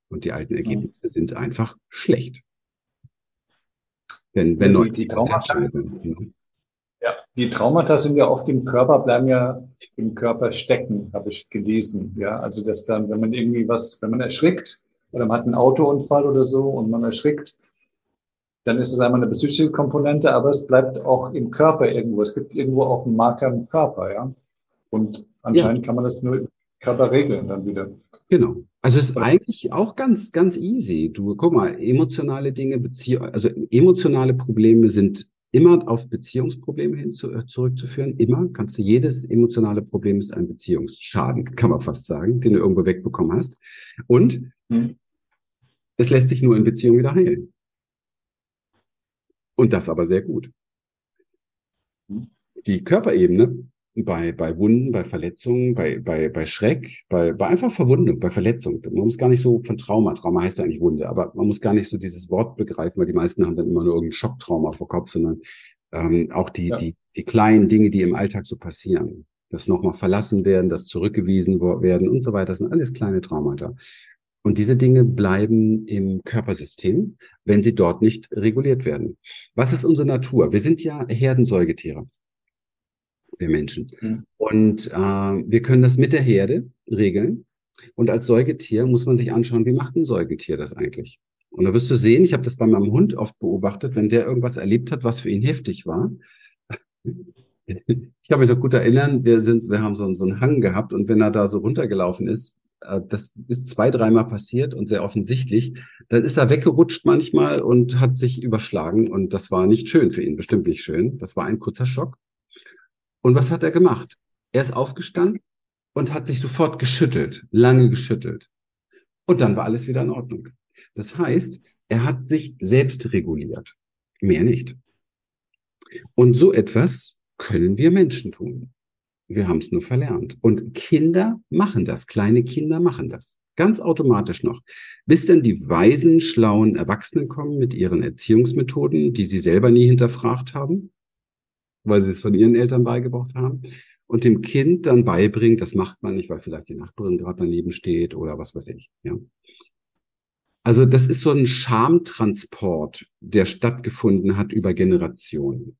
Und die alten Ergebnisse ja. sind einfach schlecht. Denn wenn ja, die, Traumata, mhm. Ja, die Traumata sind ja oft im Körper, bleiben ja im Körper stecken, habe ich gelesen. Ja, also dass dann, wenn man irgendwie was, wenn man erschrickt oder man hat einen Autounfall oder so und man erschrickt, dann ist es einmal eine psychische Komponente, aber es bleibt auch im Körper irgendwo. Es gibt irgendwo auch einen Marker im Körper, ja. Und Anscheinend ja. kann man das nur im Körper regeln dann wieder. Genau. Also es ist eigentlich auch ganz, ganz easy. Du, guck mal, emotionale Dinge, Beziehung, also emotionale Probleme sind immer auf Beziehungsprobleme hin zu, äh, zurückzuführen. Immer kannst du jedes emotionale Problem ist ein Beziehungsschaden, kann man fast sagen, den du irgendwo wegbekommen hast. Und hm. es lässt sich nur in Beziehung wieder heilen. Und das aber sehr gut. Hm. Die Körperebene bei, bei Wunden, bei Verletzungen, bei, bei, bei Schreck, bei, bei einfach Verwundung, bei Verletzung. Man muss gar nicht so von Trauma, Trauma heißt ja eigentlich Wunde, aber man muss gar nicht so dieses Wort begreifen, weil die meisten haben dann immer nur irgendein Schocktrauma vor Kopf, sondern ähm, auch die, ja. die, die kleinen Dinge, die im Alltag so passieren. Das nochmal verlassen werden, das zurückgewiesen werden und so weiter, das sind alles kleine Traumata. Und diese Dinge bleiben im Körpersystem, wenn sie dort nicht reguliert werden. Was ist unsere Natur? Wir sind ja Herdensäugetiere wir Menschen. Mhm. Und äh, wir können das mit der Herde regeln. Und als Säugetier muss man sich anschauen, wie macht ein Säugetier das eigentlich? Und da wirst du sehen, ich habe das bei meinem Hund oft beobachtet, wenn der irgendwas erlebt hat, was für ihn heftig war. ich kann mich noch gut erinnern, wir, sind, wir haben so, so einen Hang gehabt und wenn er da so runtergelaufen ist, äh, das ist zwei, dreimal passiert und sehr offensichtlich, dann ist er weggerutscht manchmal und hat sich überschlagen und das war nicht schön für ihn, bestimmt nicht schön. Das war ein kurzer Schock. Und was hat er gemacht? Er ist aufgestanden und hat sich sofort geschüttelt, lange geschüttelt. Und dann war alles wieder in Ordnung. Das heißt, er hat sich selbst reguliert. Mehr nicht. Und so etwas können wir Menschen tun. Wir haben es nur verlernt. Und Kinder machen das. Kleine Kinder machen das. Ganz automatisch noch. Bis dann die weisen, schlauen Erwachsenen kommen mit ihren Erziehungsmethoden, die sie selber nie hinterfragt haben weil sie es von ihren Eltern beigebracht haben. Und dem Kind dann beibringen, das macht man nicht, weil vielleicht die Nachbarin gerade daneben steht oder was weiß ich. Ja. Also das ist so ein Schamtransport, der stattgefunden hat über Generationen.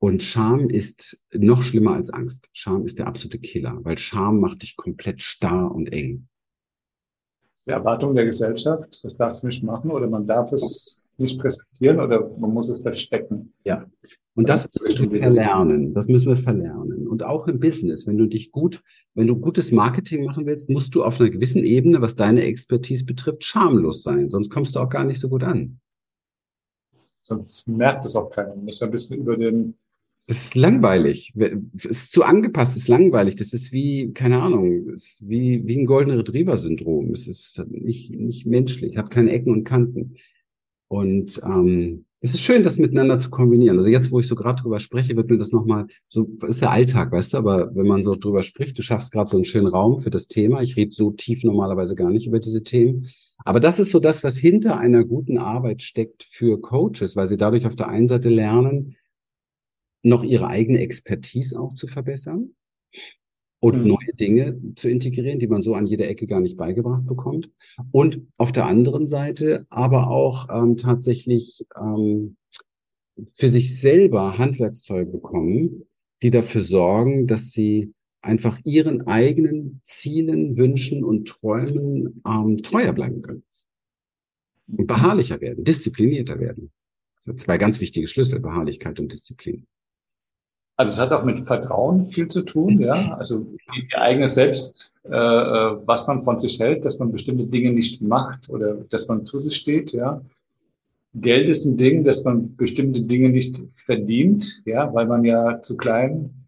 Und Scham ist noch schlimmer als Angst. Scham ist der absolute Killer, weil Scham macht dich komplett starr und eng. Die Erwartung der Gesellschaft, das darf es nicht machen oder man darf es nicht präsentieren oder man muss es verstecken. Ja, und das müssen wir verlernen. Das müssen wir verlernen. Und auch im Business, wenn du dich gut, wenn du gutes Marketing machen willst, musst du auf einer gewissen Ebene, was deine Expertise betrifft, schamlos sein. Sonst kommst du auch gar nicht so gut an. Sonst merkt es auch keiner. Du musst ein bisschen über den das ist langweilig. Es ist zu angepasst, es ist langweilig. Das ist wie, keine Ahnung, es ist wie, wie ein goldener Retriever-Syndrom. Es ist nicht, nicht menschlich, hat keine Ecken und Kanten. Und ähm, es ist schön, das miteinander zu kombinieren. Also jetzt, wo ich so gerade drüber spreche, wird mir das nochmal, so ist der Alltag, weißt du, aber wenn man so drüber spricht, du schaffst gerade so einen schönen Raum für das Thema. Ich rede so tief normalerweise gar nicht über diese Themen. Aber das ist so das, was hinter einer guten Arbeit steckt für Coaches, weil sie dadurch auf der einen Seite lernen, noch ihre eigene Expertise auch zu verbessern und mhm. neue Dinge zu integrieren, die man so an jeder Ecke gar nicht beigebracht bekommt. Und auf der anderen Seite aber auch ähm, tatsächlich ähm, für sich selber Handwerkszeuge bekommen, die dafür sorgen, dass sie einfach ihren eigenen Zielen, Wünschen und Träumen ähm, treuer bleiben können. Und beharrlicher werden, disziplinierter werden. Das sind zwei ganz wichtige Schlüssel, Beharrlichkeit und Disziplin. Also es hat auch mit Vertrauen viel zu tun, ja. Also die eigene Selbst, äh, äh, was man von sich hält, dass man bestimmte Dinge nicht macht oder dass man zu sich steht, ja. Geld ist ein Ding, dass man bestimmte Dinge nicht verdient, ja, weil man ja zu klein,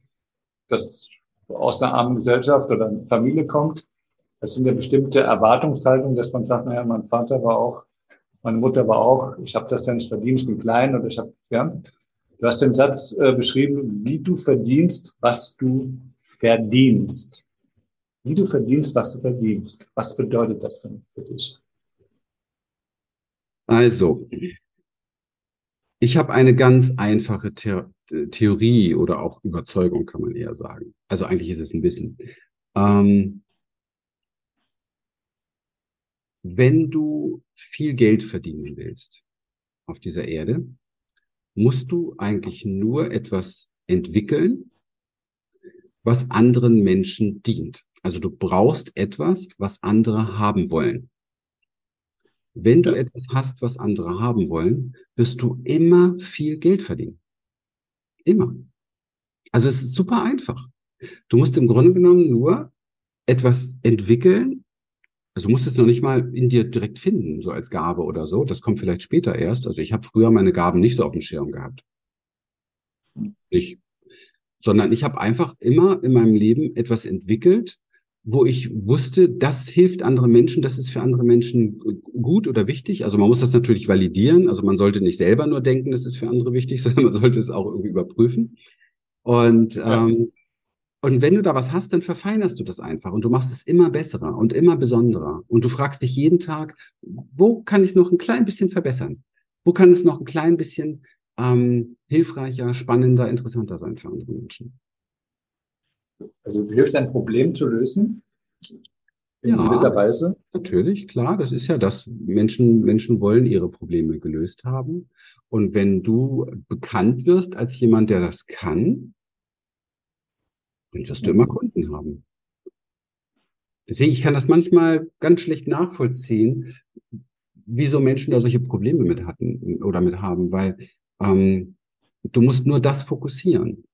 das aus einer armen Gesellschaft oder Familie kommt, das sind ja bestimmte Erwartungshaltungen, dass man sagt, naja, mein Vater war auch, meine Mutter war auch, ich habe das ja nicht verdient, ich bin klein oder ich habe, ja. Du hast den Satz äh, beschrieben, wie du verdienst, was du verdienst. Wie du verdienst, was du verdienst. Was bedeutet das denn für dich? Also, ich habe eine ganz einfache The Theorie oder auch Überzeugung, kann man eher sagen. Also eigentlich ist es ein Wissen. Ähm, wenn du viel Geld verdienen willst auf dieser Erde, musst du eigentlich nur etwas entwickeln, was anderen Menschen dient. Also du brauchst etwas, was andere haben wollen. Wenn du etwas hast, was andere haben wollen, wirst du immer viel Geld verdienen. Immer. Also es ist super einfach. Du musst im Grunde genommen nur etwas entwickeln. Also du musst es noch nicht mal in dir direkt finden, so als Gabe oder so. Das kommt vielleicht später erst. Also ich habe früher meine Gaben nicht so auf dem Schirm gehabt. Ich, sondern ich habe einfach immer in meinem Leben etwas entwickelt, wo ich wusste, das hilft anderen Menschen, das ist für andere Menschen gut oder wichtig. Also man muss das natürlich validieren. Also man sollte nicht selber nur denken, das ist für andere wichtig, sondern man sollte es auch irgendwie überprüfen. Und, ähm, und wenn du da was hast, dann verfeinerst du das einfach und du machst es immer besserer und immer besonderer. Und du fragst dich jeden Tag, wo kann ich es noch ein klein bisschen verbessern? Wo kann es noch ein klein bisschen ähm, hilfreicher, spannender, interessanter sein für andere Menschen? Also du hilfst ein Problem zu lösen, in ja, gewisser Weise. Natürlich, klar. Das ist ja das. Menschen, Menschen wollen ihre Probleme gelöst haben. Und wenn du bekannt wirst als jemand, der das kann, dann wirst du immer Kunden haben. Deswegen, ich kann das manchmal ganz schlecht nachvollziehen, wieso Menschen da solche Probleme mit hatten oder mit haben, weil ähm, du musst nur das fokussieren.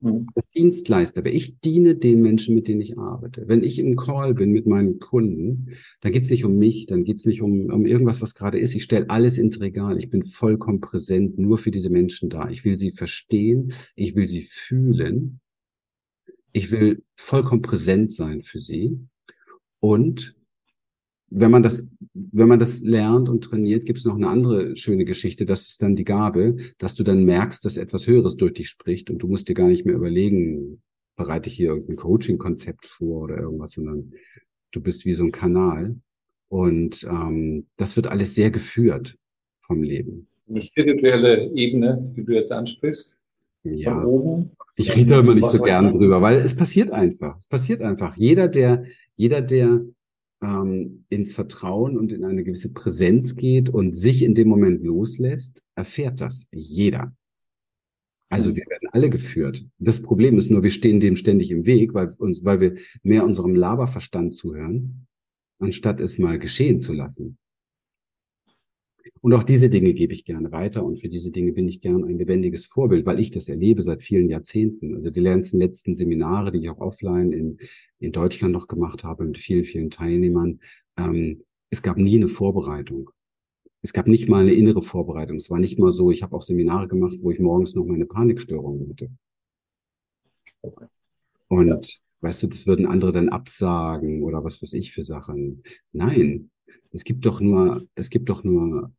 Mhm. Dienstleister, ich diene den Menschen, mit denen ich arbeite. Wenn ich im Call bin mit meinen Kunden, dann geht es nicht um mich, dann geht es nicht um, um irgendwas, was gerade ist. Ich stelle alles ins Regal. Ich bin vollkommen präsent, nur für diese Menschen da. Ich will sie verstehen, ich will sie fühlen. Ich will vollkommen präsent sein für sie. Und wenn man das, wenn man das lernt und trainiert, gibt es noch eine andere schöne Geschichte. Das ist dann die Gabe, dass du dann merkst, dass etwas Höheres durch dich spricht und du musst dir gar nicht mehr überlegen, bereite ich hier irgendein Coaching-Konzept vor oder irgendwas, sondern du bist wie so ein Kanal und ähm, das wird alles sehr geführt vom Leben. Eine spirituelle Ebene, die du jetzt ansprichst. Ja. Von oben. Ich rede da immer nicht so gern drüber, weil es passiert einfach. Es passiert einfach. Jeder, der, jeder, der ähm, ins Vertrauen und in eine gewisse Präsenz geht und sich in dem Moment loslässt, erfährt das jeder. Also wir werden alle geführt. Das Problem ist nur, wir stehen dem ständig im Weg, weil, uns, weil wir mehr unserem Laberverstand zuhören, anstatt es mal geschehen zu lassen. Und auch diese Dinge gebe ich gerne weiter und für diese Dinge bin ich gern ein lebendiges Vorbild, weil ich das erlebe seit vielen Jahrzehnten. Also die ganzen letzten Seminare, die ich auch offline in, in Deutschland noch gemacht habe mit vielen, vielen Teilnehmern, ähm, es gab nie eine Vorbereitung. Es gab nicht mal eine innere Vorbereitung. Es war nicht mal so, ich habe auch Seminare gemacht, wo ich morgens noch meine Panikstörungen hatte. Und weißt du, das würden andere dann absagen oder was weiß ich für Sachen. Nein, es gibt doch nur, es gibt doch nur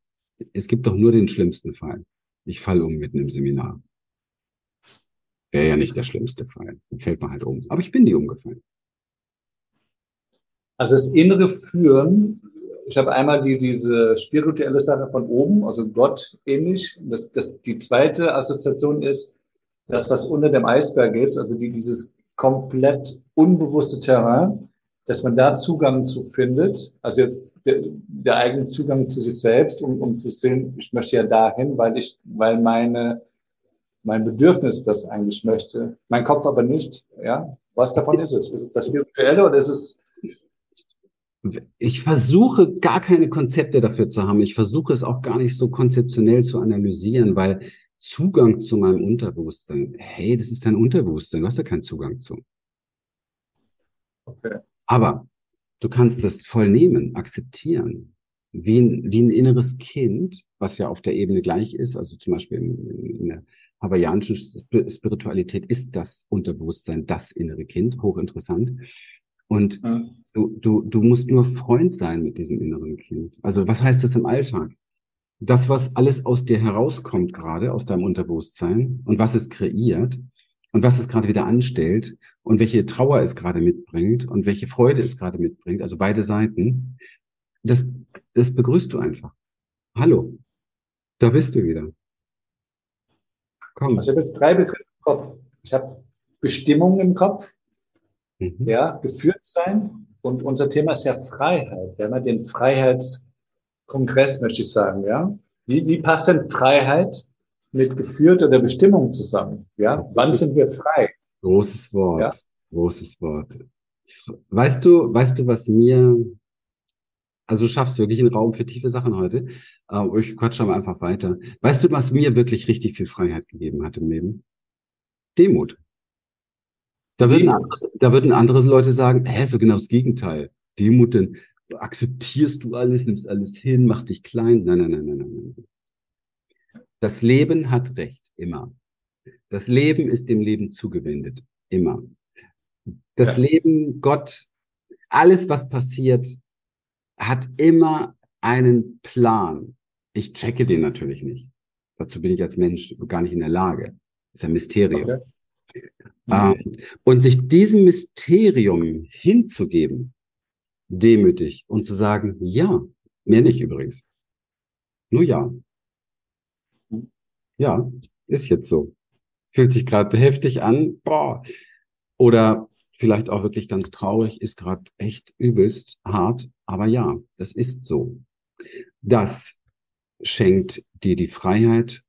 es gibt doch nur den schlimmsten Fall. Ich falle um mitten im Seminar. Wäre ja nicht der schlimmste Fall. Dann fällt man halt um. Aber ich bin nie umgefallen. Also das innere Führen, ich habe einmal die, diese spirituelle Sache von oben, also Gott ähnlich. Das, das, die zweite Assoziation ist das, was unter dem Eisberg ist, also die, dieses komplett unbewusste Terrain dass man da Zugang zu findet, also jetzt der, der eigene Zugang zu sich selbst, um, um zu sehen, ich möchte ja dahin, weil ich, weil meine, mein Bedürfnis das eigentlich möchte, mein Kopf aber nicht, ja. Was davon ist es? Ist es das Spirituelle oder ist es ich versuche gar keine Konzepte dafür zu haben. Ich versuche es auch gar nicht so konzeptionell zu analysieren, weil Zugang zu meinem Unterbewusstsein, hey, das ist dein Unterbewusstsein, du hast ja keinen Zugang zu. Okay. Aber du kannst das voll nehmen, akzeptieren. wie ein, wie ein inneres Kind, was ja auf der Ebene gleich ist, also zum Beispiel in, in der hawaiianischen Spiritualität ist das Unterbewusstsein das innere Kind, hochinteressant. Und ja. du, du, du musst nur Freund sein mit diesem inneren Kind. Also was heißt das im Alltag? Das, was alles aus dir herauskommt gerade, aus deinem Unterbewusstsein und was es kreiert und was es gerade wieder anstellt und welche Trauer es gerade mitbringt und welche Freude es gerade mitbringt, also beide Seiten, das, das begrüßt du einfach. Hallo, da bist du wieder. Komm. Also ich habe jetzt drei Begriffe im Kopf. Ich habe Bestimmung im Kopf, mhm. ja, geführt sein und unser Thema ist ja Freiheit. Wir haben ja den Freiheitskongress, möchte ich sagen, ja. Wie, wie passt denn Freiheit mit geführt oder Bestimmung zusammen? Ja, wann sind wir frei? Großes Wort, ja? großes Wort. Weißt du, weißt du, was mir also du schaffst wirklich einen Raum für tiefe Sachen heute. Äh, ich quatsche aber einfach weiter. Weißt du, was mir wirklich richtig viel Freiheit gegeben hat im Leben? Demut. Da würden, anderes, da würden andere Leute sagen, hä, so genau das Gegenteil. Demut, denn akzeptierst du alles, nimmst alles hin, machst dich klein. Nein, nein, nein, nein, nein. Das Leben hat Recht, immer. Das Leben ist dem Leben zugewendet, immer. Das ja. Leben, Gott, alles, was passiert, hat immer einen Plan. Ich checke den natürlich nicht. Dazu bin ich als Mensch gar nicht in der Lage. Das ist ein Mysterium. Okay. Ähm, und sich diesem Mysterium hinzugeben, demütig und zu sagen, ja, mehr nicht übrigens. Nur ja. Ja, ist jetzt so. Fühlt sich gerade heftig an. Boah. Oder vielleicht auch wirklich ganz traurig, ist gerade echt übelst hart, aber ja, das ist so. Das schenkt dir die Freiheit,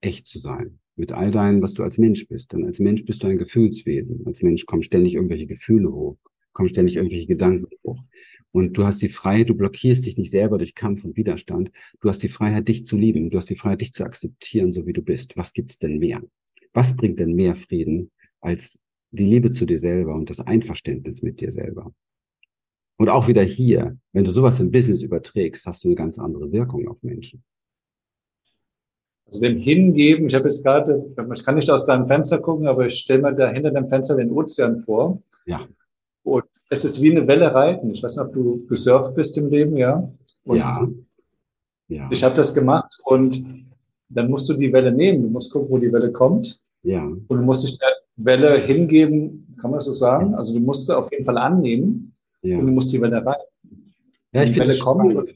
echt zu sein. Mit all deinem, was du als Mensch bist. Denn als Mensch bist du ein Gefühlswesen. Als Mensch kommen ständig irgendwelche Gefühle hoch, kommen ständig irgendwelche Gedanken hoch. Und du hast die Freiheit, du blockierst dich nicht selber durch Kampf und Widerstand. Du hast die Freiheit, dich zu lieben. Du hast die Freiheit, dich zu akzeptieren, so wie du bist. Was gibt's denn mehr? Was bringt denn mehr Frieden als die Liebe zu dir selber und das Einverständnis mit dir selber. Und auch wieder hier, wenn du sowas im Business überträgst, hast du eine ganz andere Wirkung auf Menschen. Also dem Hingeben, ich habe jetzt gerade, ich kann nicht aus deinem Fenster gucken, aber ich stelle mir da hinter dem Fenster den Ozean vor. Ja. Und es ist wie eine Welle reiten. Ich weiß nicht, ob du gesurft bist im Leben, ja? Und ja. ja. Ich habe das gemacht und dann musst du die Welle nehmen. Du musst gucken, wo die Welle kommt. Ja. Und du musst dich Welle hingeben, kann man so sagen? Also du musst sie auf jeden Fall annehmen ja. und du musst die Welle rein. Ja, ich die Welle kommt.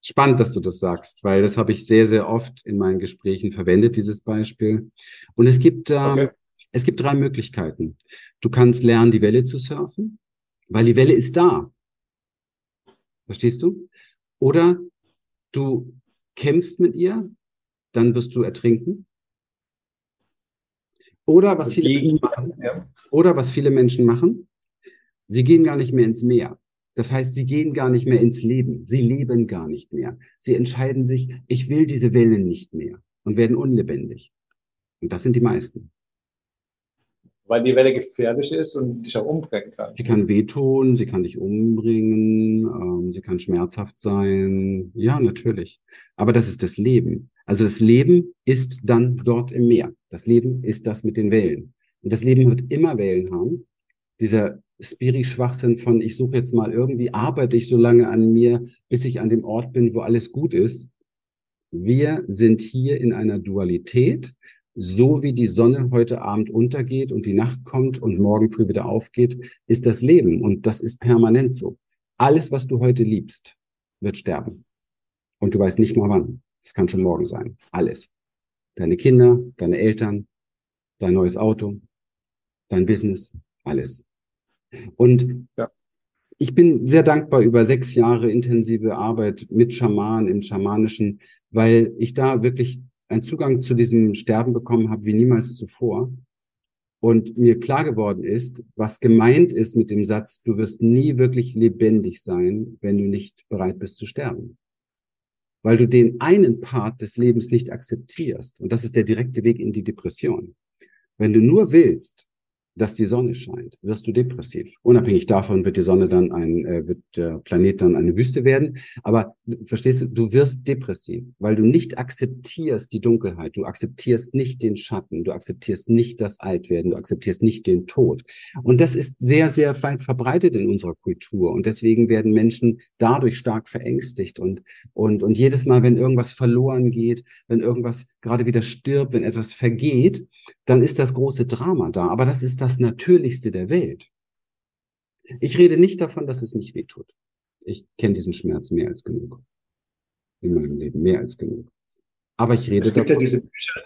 Spannend, dass du das sagst, weil das habe ich sehr, sehr oft in meinen Gesprächen verwendet, dieses Beispiel. Und es gibt, ähm, okay. es gibt drei Möglichkeiten. Du kannst lernen, die Welle zu surfen, weil die Welle ist da. Verstehst du? Oder du kämpfst mit ihr, dann wirst du ertrinken. Oder was viele Menschen machen, oder was viele Menschen machen, sie gehen gar nicht mehr ins Meer. Das heißt, sie gehen gar nicht mehr ins Leben. Sie leben gar nicht mehr. Sie entscheiden sich, ich will diese Wellen nicht mehr und werden unlebendig. Und das sind die meisten. Weil die Welle gefährlich ist und dich auch umbringen kann. Sie kann wehtun, sie kann dich umbringen, ähm, sie kann schmerzhaft sein. Ja, natürlich. Aber das ist das Leben. Also das Leben ist dann dort im Meer. Das Leben ist das mit den Wellen. Und das Leben wird immer Wellen haben. Dieser Spiri-Schwachsinn von, ich suche jetzt mal irgendwie, arbeite ich so lange an mir, bis ich an dem Ort bin, wo alles gut ist. Wir sind hier in einer Dualität, so wie die Sonne heute Abend untergeht und die Nacht kommt und morgen früh wieder aufgeht, ist das Leben. Und das ist permanent so. Alles, was du heute liebst, wird sterben. Und du weißt nicht mal wann. Es kann schon morgen sein. Alles. Deine Kinder, deine Eltern, dein neues Auto, dein Business, alles. Und ja. ich bin sehr dankbar über sechs Jahre intensive Arbeit mit Schamanen im Schamanischen, weil ich da wirklich einen Zugang zu diesem Sterben bekommen habe wie niemals zuvor. Und mir klar geworden ist, was gemeint ist mit dem Satz, du wirst nie wirklich lebendig sein, wenn du nicht bereit bist zu sterben weil du den einen Part des Lebens nicht akzeptierst. Und das ist der direkte Weg in die Depression. Wenn du nur willst, dass die Sonne scheint, wirst du depressiv. Unabhängig davon wird die Sonne dann ein, äh, wird der Planet dann eine Wüste werden. Aber verstehst du, du wirst depressiv, weil du nicht akzeptierst die Dunkelheit, du akzeptierst nicht den Schatten, du akzeptierst nicht das Altwerden, du akzeptierst nicht den Tod. Und das ist sehr, sehr weit verbreitet in unserer Kultur. Und deswegen werden Menschen dadurch stark verängstigt. Und, und, und jedes Mal, wenn irgendwas verloren geht, wenn irgendwas gerade wieder stirbt, wenn etwas vergeht, dann ist das große Drama da. Aber das ist das Natürlichste der Welt. Ich rede nicht davon, dass es nicht wehtut. Ich kenne diesen Schmerz mehr als genug. In meinem Leben mehr als genug. Aber ich rede es gibt davon. Ja diese Bücher,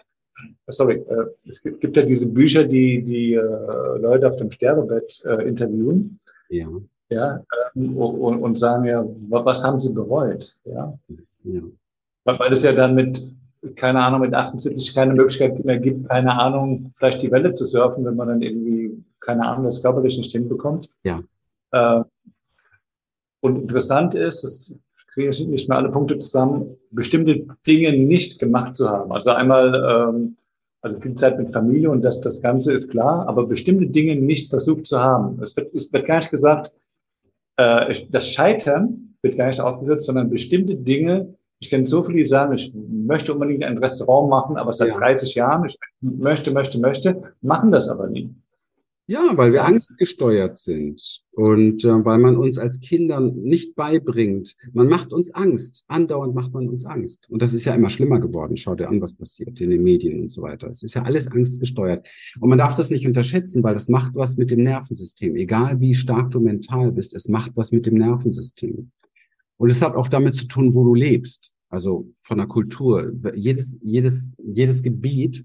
sorry, äh, es gibt, gibt, ja diese Bücher, die die äh, Leute auf dem Sterbebett äh, interviewen. Ja. Ja, ähm, und, und, sagen ja, was haben sie bereut? Ja. ja. Weil es ja dann mit keine Ahnung, mit 78 keine Möglichkeit mehr gibt, keine Ahnung, vielleicht die Welle zu surfen, wenn man dann irgendwie, keine Ahnung, das körperlich nicht hinbekommt. Ja. Äh, und interessant ist, das kriege ich nicht mehr alle Punkte zusammen, bestimmte Dinge nicht gemacht zu haben. Also einmal, ähm, also viel Zeit mit Familie und das, das Ganze ist klar, aber bestimmte Dinge nicht versucht zu haben. Es wird, es wird gar nicht gesagt, äh, das Scheitern wird gar nicht aufgesetzt, sondern bestimmte Dinge ich kenne so viele, die sagen, ich möchte unbedingt ein Restaurant machen, aber seit ja. 30 Jahren, ich möchte, möchte, möchte, machen das aber nie. Ja, weil wir angstgesteuert sind und äh, weil man uns als Kinder nicht beibringt. Man macht uns Angst. Andauernd macht man uns Angst. Und das ist ja immer schlimmer geworden. Schau dir an, was passiert in den Medien und so weiter. Es ist ja alles angstgesteuert. Und man darf das nicht unterschätzen, weil das macht was mit dem Nervensystem. Egal wie stark du mental bist, es macht was mit dem Nervensystem. Und es hat auch damit zu tun, wo du lebst. Also von der Kultur. Jedes, jedes, jedes Gebiet,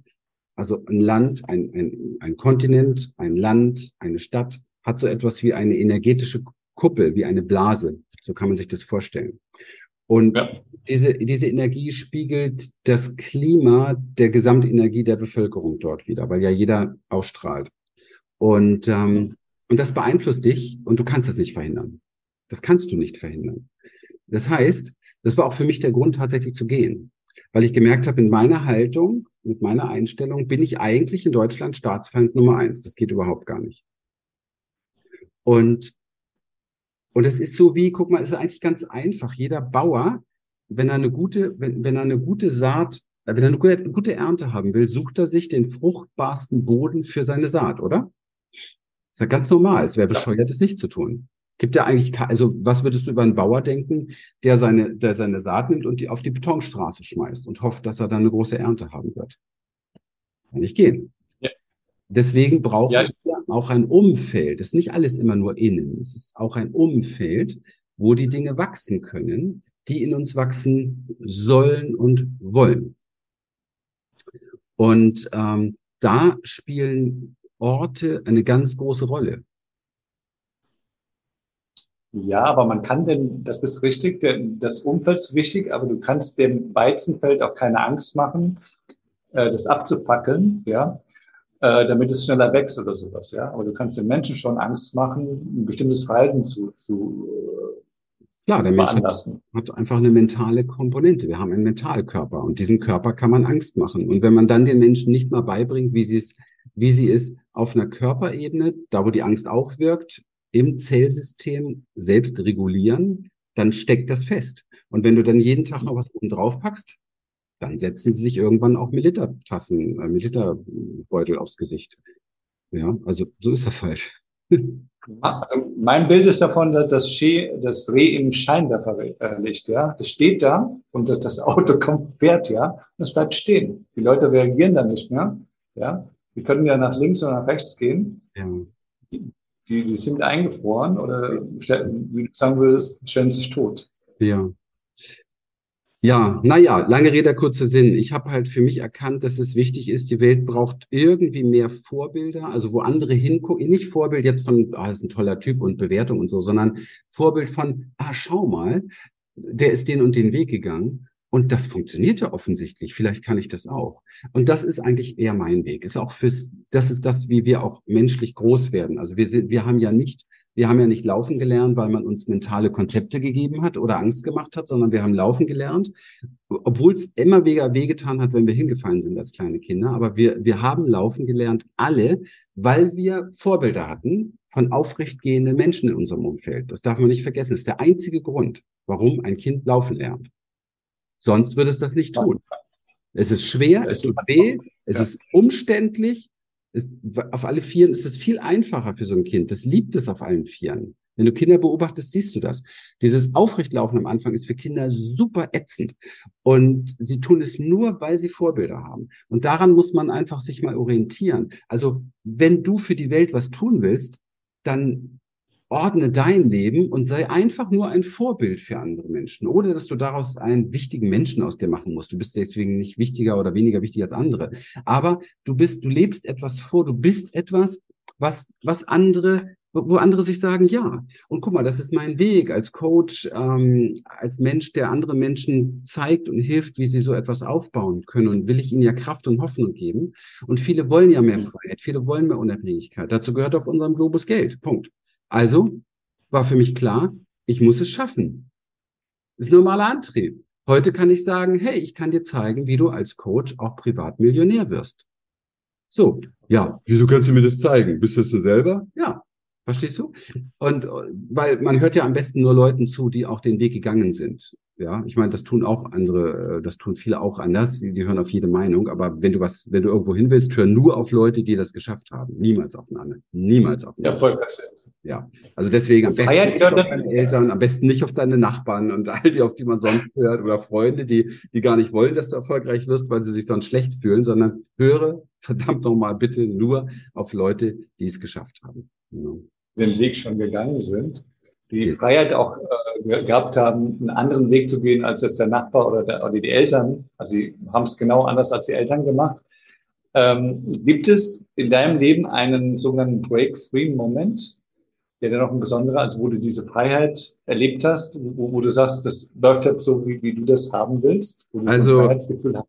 also ein Land, ein, ein, ein Kontinent, ein Land, eine Stadt, hat so etwas wie eine energetische Kuppel, wie eine Blase. So kann man sich das vorstellen. Und ja. diese, diese Energie spiegelt das Klima der Gesamtenergie der Bevölkerung dort wieder, weil ja jeder ausstrahlt. Und, ähm, und das beeinflusst dich und du kannst das nicht verhindern. Das kannst du nicht verhindern. Das heißt, das war auch für mich der Grund, tatsächlich zu gehen. Weil ich gemerkt habe, in meiner Haltung, mit meiner Einstellung, bin ich eigentlich in Deutschland Staatsfeind Nummer eins. Das geht überhaupt gar nicht. Und, und es ist so wie, guck mal, es ist eigentlich ganz einfach. Jeder Bauer, wenn er eine gute, wenn, wenn er eine gute Saat, wenn er eine gute, gute Ernte haben will, sucht er sich den fruchtbarsten Boden für seine Saat, oder? Das ist ja ganz normal. Es wäre bescheuert, es nicht zu tun. Gibt ja eigentlich, also was würdest du über einen Bauer denken, der seine, der seine Saat nimmt und die auf die Betonstraße schmeißt und hofft, dass er dann eine große Ernte haben wird? Kann nicht gehen. Ja. Deswegen brauchen ja. wir auch ein Umfeld. Es ist nicht alles immer nur innen. Es ist auch ein Umfeld, wo die Dinge wachsen können, die in uns wachsen sollen und wollen. Und ähm, da spielen Orte eine ganz große Rolle. Ja, aber man kann denn, das ist richtig, der, das Umfeld ist wichtig, aber du kannst dem Weizenfeld auch keine Angst machen, äh, das abzufackeln, ja, äh, damit es schneller wächst oder sowas, ja. Aber du kannst den Menschen schon Angst machen, ein bestimmtes Verhalten zu, zu äh, ja, der Mensch hat, einfach eine mentale Komponente. Wir haben einen Mentalkörper und diesen Körper kann man Angst machen. Und wenn man dann den Menschen nicht mal beibringt, wie sie es, wie sie es auf einer Körperebene, da wo die Angst auch wirkt, im Zellsystem selbst regulieren, dann steckt das fest. Und wenn du dann jeden Tag noch was oben drauf packst, dann setzen sie sich irgendwann auch Militertassen, äh, Militerbeutel aufs Gesicht. Ja, also so ist das halt. Also mein Bild ist davon, dass das, Schee, das Reh im Scheinwerfer liegt, ja. Das steht da und das, das Auto kommt, fährt, ja, und es bleibt stehen. Die Leute reagieren dann nicht mehr, ja. Die können ja nach links oder nach rechts gehen. Ja die, die sind eingefroren oder wie du sagen würdest, stellen sich tot. Ja. Ja, naja, lange Rede, kurzer Sinn. Ich habe halt für mich erkannt, dass es wichtig ist, die Welt braucht irgendwie mehr Vorbilder, also wo andere hingucken, nicht Vorbild jetzt von, ah, ist ein toller Typ und Bewertung und so, sondern Vorbild von, ah, schau mal, der ist den und den Weg gegangen Und das funktioniert ja offensichtlich. Vielleicht kann ich das auch. Und das ist eigentlich eher mein Weg. Ist auch fürs, das ist das, wie wir auch menschlich groß werden. Also wir sind, wir haben ja nicht, wir haben ja nicht laufen gelernt, weil man uns mentale Konzepte gegeben hat oder Angst gemacht hat, sondern wir haben laufen gelernt, obwohl es immer weniger wehgetan hat, wenn wir hingefallen sind als kleine Kinder. Aber wir, wir haben laufen gelernt, alle, weil wir Vorbilder hatten von aufrechtgehenden Menschen in unserem Umfeld. Das darf man nicht vergessen. Das ist der einzige Grund, warum ein Kind laufen lernt. Sonst würde es das nicht tun. Es ist schwer, es tut weh, es ja. ist umständlich. Es, auf alle Vieren ist es viel einfacher für so ein Kind. Das liebt es auf allen Vieren. Wenn du Kinder beobachtest, siehst du das. Dieses Aufrechtlaufen am Anfang ist für Kinder super ätzend. Und sie tun es nur, weil sie Vorbilder haben. Und daran muss man einfach sich mal orientieren. Also, wenn du für die Welt was tun willst, dann ordne dein Leben und sei einfach nur ein Vorbild für andere Menschen, ohne dass du daraus einen wichtigen Menschen aus dir machen musst. Du bist deswegen nicht wichtiger oder weniger wichtig als andere. Aber du bist, du lebst etwas vor, du bist etwas, was, was andere wo andere sich sagen, ja. Und guck mal, das ist mein Weg als Coach, ähm, als Mensch, der andere Menschen zeigt und hilft, wie sie so etwas aufbauen können. Und will ich ihnen ja Kraft und Hoffnung geben. Und viele wollen ja mehr Freiheit, viele wollen mehr Unabhängigkeit. Dazu gehört auf unserem Globus Geld. Punkt. Also war für mich klar, ich muss es schaffen. Das ist normaler Antrieb. Heute kann ich sagen, hey, ich kann dir zeigen, wie du als Coach auch privat Millionär wirst. So, ja, wieso kannst du mir das zeigen? Bist du es selber? Ja, verstehst du? Und weil man hört ja am besten nur Leuten zu, die auch den Weg gegangen sind. Ja, ich meine, das tun auch andere, äh, das tun viele auch anders. Die, die hören auf jede Meinung. Aber wenn du was, wenn du irgendwo hin willst, hör nur auf Leute, die das geschafft haben. Niemals auf eine Niemals auf eine Ja, voll Ja. Also deswegen am besten nicht auf deine Eltern, am besten nicht auf deine Nachbarn und all die, auf die man sonst hört oder Freunde, die, die gar nicht wollen, dass du erfolgreich wirst, weil sie sich sonst schlecht fühlen, sondern höre verdammt nochmal bitte nur auf Leute, die es geschafft haben. Ja. Den Weg schon gegangen sind die Freiheit auch äh, gehabt haben, einen anderen Weg zu gehen, als es der Nachbar oder, der, oder die Eltern. Also sie haben es genau anders als die Eltern gemacht. Ähm, gibt es in deinem Leben einen sogenannten Break-Free-Moment, der dann noch ein besonderer, also wo du diese Freiheit erlebt hast, wo, wo du sagst, das läuft jetzt so, wie, wie du das haben willst, wo du also, ein Freiheitsgefühl hast?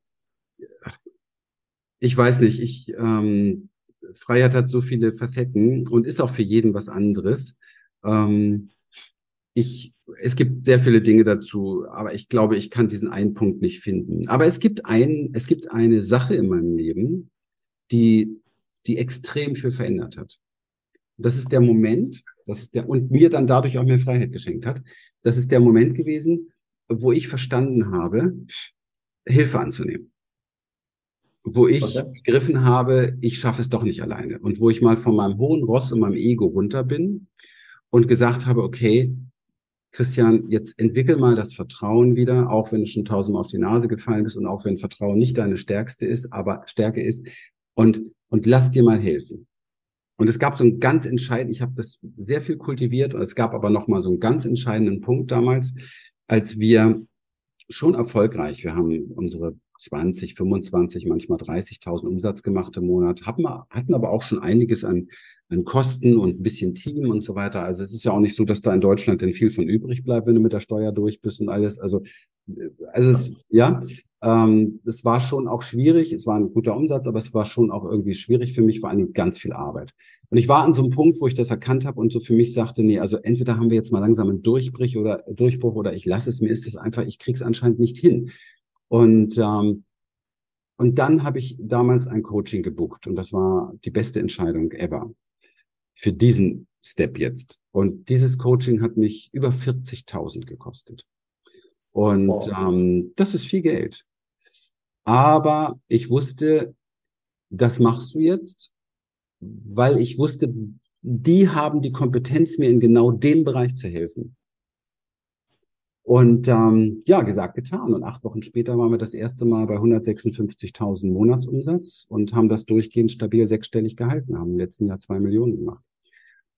Ich weiß nicht, ich, ähm, Freiheit hat so viele Facetten und ist auch für jeden was anderes. Ähm, ich, es gibt sehr viele Dinge dazu, aber ich glaube, ich kann diesen einen Punkt nicht finden. Aber es gibt ein, es gibt eine Sache in meinem Leben, die, die extrem viel verändert hat. Das ist der Moment, das ist der, und mir dann dadurch auch mehr Freiheit geschenkt hat. Das ist der Moment gewesen, wo ich verstanden habe, Hilfe anzunehmen. Wo ich okay. begriffen habe, ich schaffe es doch nicht alleine. Und wo ich mal von meinem hohen Ross und meinem Ego runter bin und gesagt habe, okay, Christian, jetzt entwickel mal das Vertrauen wieder, auch wenn du schon tausendmal auf die Nase gefallen bist und auch wenn Vertrauen nicht deine stärkste ist, aber Stärke ist und, und lass dir mal helfen. Und es gab so einen ganz entscheidenden, ich habe das sehr viel kultiviert und es gab aber noch mal so einen ganz entscheidenden Punkt damals, als wir schon erfolgreich, wir haben unsere 20, 25, manchmal 30.000 Umsatz gemacht im Monat, hatten, hatten aber auch schon einiges an, an Kosten und ein bisschen Team und so weiter. Also es ist ja auch nicht so, dass da in Deutschland denn viel von übrig bleibt, wenn du mit der Steuer durch bist und alles. Also, also es, ja, ähm, es war schon auch schwierig. Es war ein guter Umsatz, aber es war schon auch irgendwie schwierig für mich, vor allem ganz viel Arbeit. Und ich war an so einem Punkt, wo ich das erkannt habe und so für mich sagte, nee, also entweder haben wir jetzt mal langsam einen Durchbruch oder Durchbruch oder ich lasse es, mir ist es einfach, ich krieg's anscheinend nicht hin. Und, ähm, und dann habe ich damals ein Coaching gebucht und das war die beste Entscheidung ever für diesen Step jetzt. Und dieses Coaching hat mich über 40.000 gekostet. Und wow. ähm, das ist viel Geld. Aber ich wusste, das machst du jetzt, weil ich wusste, die haben die Kompetenz, mir in genau dem Bereich zu helfen. Und ähm, ja, gesagt, getan. Und acht Wochen später waren wir das erste Mal bei 156.000 Monatsumsatz und haben das durchgehend stabil sechsstellig gehalten, haben im letzten Jahr zwei Millionen gemacht.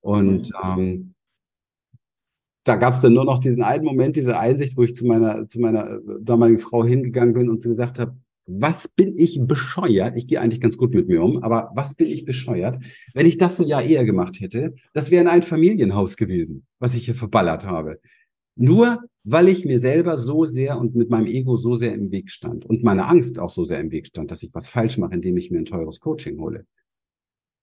Und ähm, da gab es dann nur noch diesen einen Moment, diese Einsicht, wo ich zu meiner, zu meiner äh, damaligen Frau hingegangen bin und sie gesagt habe, was bin ich bescheuert? Ich gehe eigentlich ganz gut mit mir um, aber was bin ich bescheuert? Wenn ich das ein Jahr eher gemacht hätte, das wäre ein Familienhaus gewesen, was ich hier verballert habe. Nur weil ich mir selber so sehr und mit meinem Ego so sehr im Weg stand und meine Angst auch so sehr im Weg stand, dass ich was falsch mache, indem ich mir ein teures Coaching hole.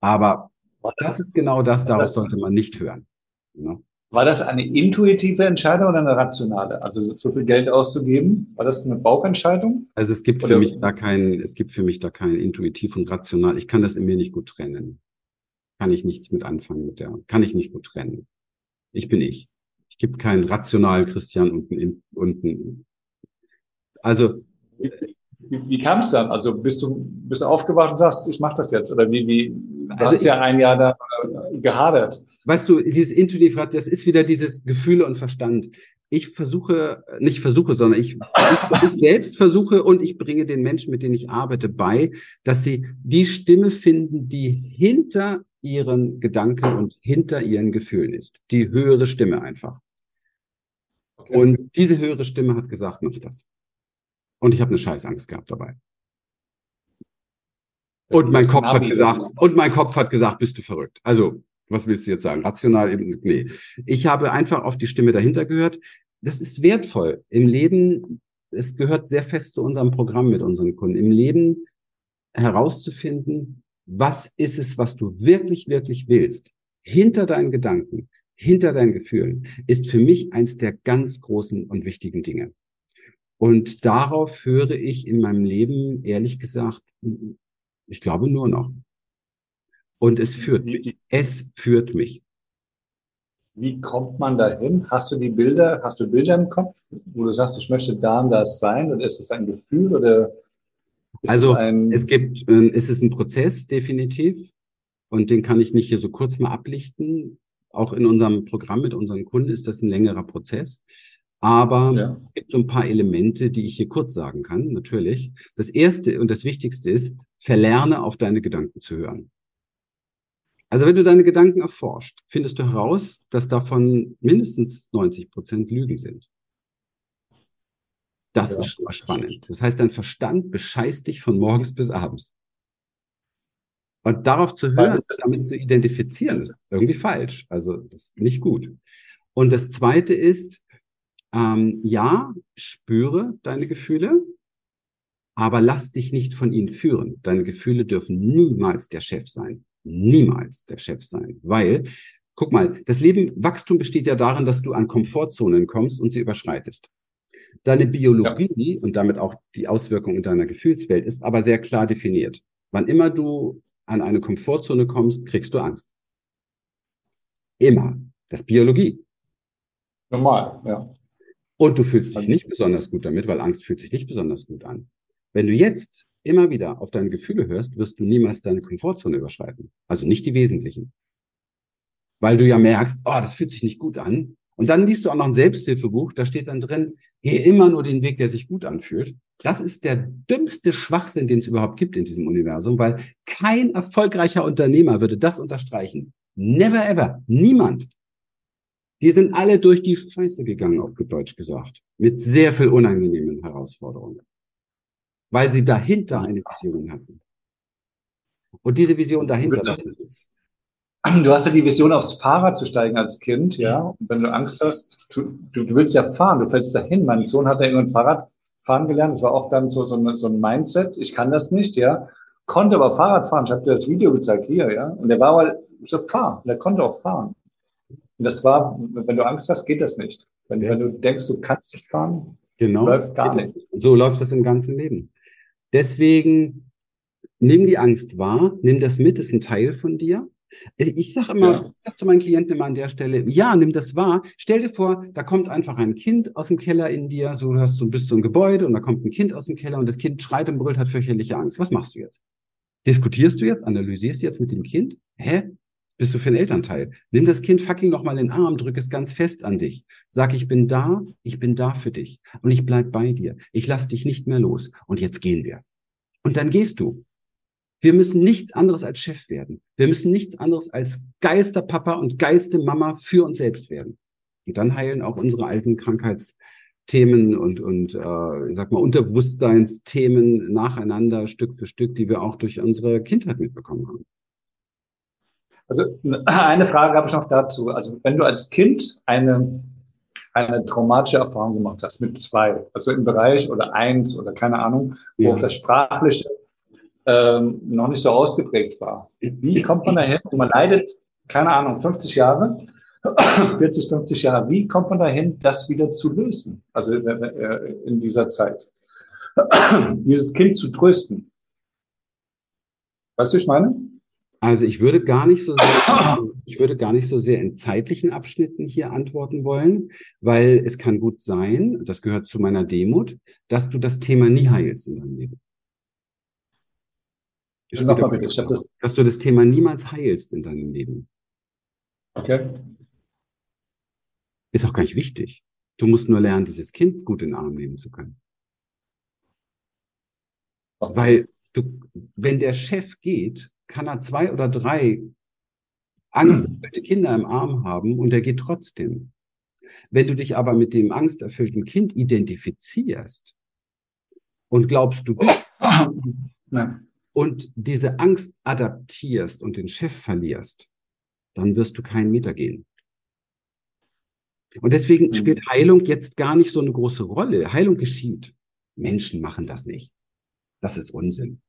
Aber das ist genau das, darauf sollte man nicht hören. Ne? War das eine intuitive Entscheidung oder eine rationale? Also so viel Geld auszugeben, war das eine Bauchentscheidung? Also es gibt oder? für mich da kein, es gibt für mich da kein intuitiv und rational. Ich kann das in mir nicht gut trennen. Kann ich nichts mit anfangen mit der, kann ich nicht gut trennen. Ich bin ich. Es gibt keinen rationalen Christian unten, unten. Also. Wie, wie, wie kam es dann? Also bist du, bist du aufgewacht und sagst, ich mache das jetzt? Oder wie, wie, du also hast ich, ja ein Jahr da äh, gehadert. Weißt du, dieses intuitiv, das ist wieder dieses Gefühle und Verstand. Ich versuche, nicht versuche, sondern ich, ich selbst versuche und ich bringe den Menschen, mit denen ich arbeite, bei, dass sie die Stimme finden, die hinter ihren Gedanken und hinter ihren Gefühlen ist. Die höhere Stimme einfach. Okay. Und diese höhere Stimme hat gesagt, mach das. Und ich habe eine Scheißangst gehabt dabei. Und mein Kopf hat gesagt, und mein Kopf hat gesagt, bist du verrückt. Also, was willst du jetzt sagen? Rational eben, nee. Ich habe einfach auf die Stimme dahinter gehört. Das ist wertvoll. Im Leben, es gehört sehr fest zu unserem Programm mit unseren Kunden. Im Leben herauszufinden, was ist es, was du wirklich, wirklich willst, hinter deinen Gedanken, hinter deinen Gefühlen, ist für mich eins der ganz großen und wichtigen Dinge. Und darauf höre ich in meinem Leben, ehrlich gesagt, ich glaube nur noch. Und es führt mich. Es führt mich. Wie kommt man dahin? Hast du die Bilder, hast du Bilder im Kopf, wo du sagst, ich möchte da und das sein? Oder ist es ein Gefühl oder ist also es gibt, äh, es ist ein Prozess definitiv und den kann ich nicht hier so kurz mal ablichten. Auch in unserem Programm mit unseren Kunden ist das ein längerer Prozess. Aber ja. es gibt so ein paar Elemente, die ich hier kurz sagen kann, natürlich. Das erste und das wichtigste ist, verlerne auf deine Gedanken zu hören. Also wenn du deine Gedanken erforscht, findest du heraus, dass davon mindestens 90 Prozent Lügen sind. Das ja. ist schon mal spannend. Das heißt, dein Verstand bescheißt dich von morgens bis abends. Und darauf zu hören, damit zu identifizieren, ist irgendwie falsch. Also ist nicht gut. Und das Zweite ist, ähm, ja, spüre deine Gefühle, aber lass dich nicht von ihnen führen. Deine Gefühle dürfen niemals der Chef sein. Niemals der Chef sein. Weil, guck mal, das Leben, Wachstum besteht ja darin, dass du an Komfortzonen kommst und sie überschreitest. Deine Biologie ja. und damit auch die Auswirkungen in deiner Gefühlswelt ist aber sehr klar definiert. Wann immer du an eine Komfortzone kommst, kriegst du Angst. Immer. Das ist Biologie. Normal, ja. Und du fühlst dich also nicht besonders gut damit, weil Angst fühlt sich nicht besonders gut an. Wenn du jetzt immer wieder auf deine Gefühle hörst, wirst du niemals deine Komfortzone überschreiten. Also nicht die wesentlichen. Weil du ja merkst, oh, das fühlt sich nicht gut an. Und dann liest du auch noch ein Selbsthilfebuch, da steht dann drin, geh immer nur den Weg, der sich gut anfühlt. Das ist der dümmste Schwachsinn, den es überhaupt gibt in diesem Universum, weil kein erfolgreicher Unternehmer würde das unterstreichen. Never ever. Niemand. Die sind alle durch die Scheiße gegangen, auf Deutsch gesagt. Mit sehr viel unangenehmen Herausforderungen. Weil sie dahinter eine Vision hatten. Und diese Vision dahinter ist du hast ja die Vision, aufs Fahrrad zu steigen als Kind, ja. Und wenn du Angst hast, du, du, willst ja fahren, du fällst dahin. Mein Sohn hat ja irgendwann Fahrrad fahren gelernt. Das war auch dann so, so, ein, so ein Mindset. Ich kann das nicht, ja. Konnte aber Fahrrad fahren. Ich habe dir das Video gezeigt hier, ja. Und der war aber so fahren. Der konnte auch fahren. Und das war, wenn du Angst hast, geht das nicht. Wenn, ja. wenn du denkst, du kannst nicht fahren, genau. läuft gar nicht. So läuft das im ganzen Leben. Deswegen nimm die Angst wahr, nimm das mit, ist ein Teil von dir. Ich sage immer, ja. ich sage zu meinen Klienten immer an der Stelle, ja, nimm das wahr. Stell dir vor, da kommt einfach ein Kind aus dem Keller in dir, so hast du bist so ein Gebäude und da kommt ein Kind aus dem Keller und das Kind schreit und brüllt, hat fürchterliche Angst. Was machst du jetzt? Diskutierst du jetzt, analysierst du jetzt mit dem Kind? Hä? Bist du für ein Elternteil? Nimm das Kind fucking nochmal in den Arm, drück es ganz fest an dich. Sag, ich bin da, ich bin da für dich und ich bleib bei dir. Ich lass dich nicht mehr los und jetzt gehen wir. Und dann gehst du. Wir müssen nichts anderes als Chef werden. Wir müssen nichts anderes als geilster Papa und geilste Mama für uns selbst werden. Und dann heilen auch unsere alten Krankheitsthemen und, und äh, sag mal, Unterbewusstseinsthemen nacheinander, Stück für Stück, die wir auch durch unsere Kindheit mitbekommen haben. Also eine Frage habe ich noch dazu. Also wenn du als Kind eine eine traumatische Erfahrung gemacht hast mit zwei, also im Bereich oder eins oder keine Ahnung, wo ja. das Sprachliche ähm, noch nicht so ausgeprägt war. Wie kommt man dahin? Man leidet, keine Ahnung, 50 Jahre, 40, 50 Jahre. Wie kommt man dahin, das wieder zu lösen? Also äh, äh, in dieser Zeit. Dieses Kind zu trösten. Weißt du, ich meine? Also ich würde gar nicht so sehr, ich würde gar nicht so sehr in zeitlichen Abschnitten hier antworten wollen, weil es kann gut sein, das gehört zu meiner Demut, dass du das Thema nie heilst in deinem Leben. Mal bitte. Ich das dass du das Thema niemals heilst in deinem Leben. Okay. Ist auch gar nicht wichtig. Du musst nur lernen, dieses Kind gut in den Arm nehmen zu können. Okay. Weil du, wenn der Chef geht, kann er zwei oder drei angsterfüllte Kinder im Arm haben und er geht trotzdem. Wenn du dich aber mit dem angsterfüllten Kind identifizierst und glaubst, du bist und diese Angst adaptierst und den Chef verlierst, dann wirst du keinen Meter gehen. Und deswegen mhm. spielt Heilung jetzt gar nicht so eine große Rolle. Heilung geschieht. Menschen machen das nicht. Das ist Unsinn.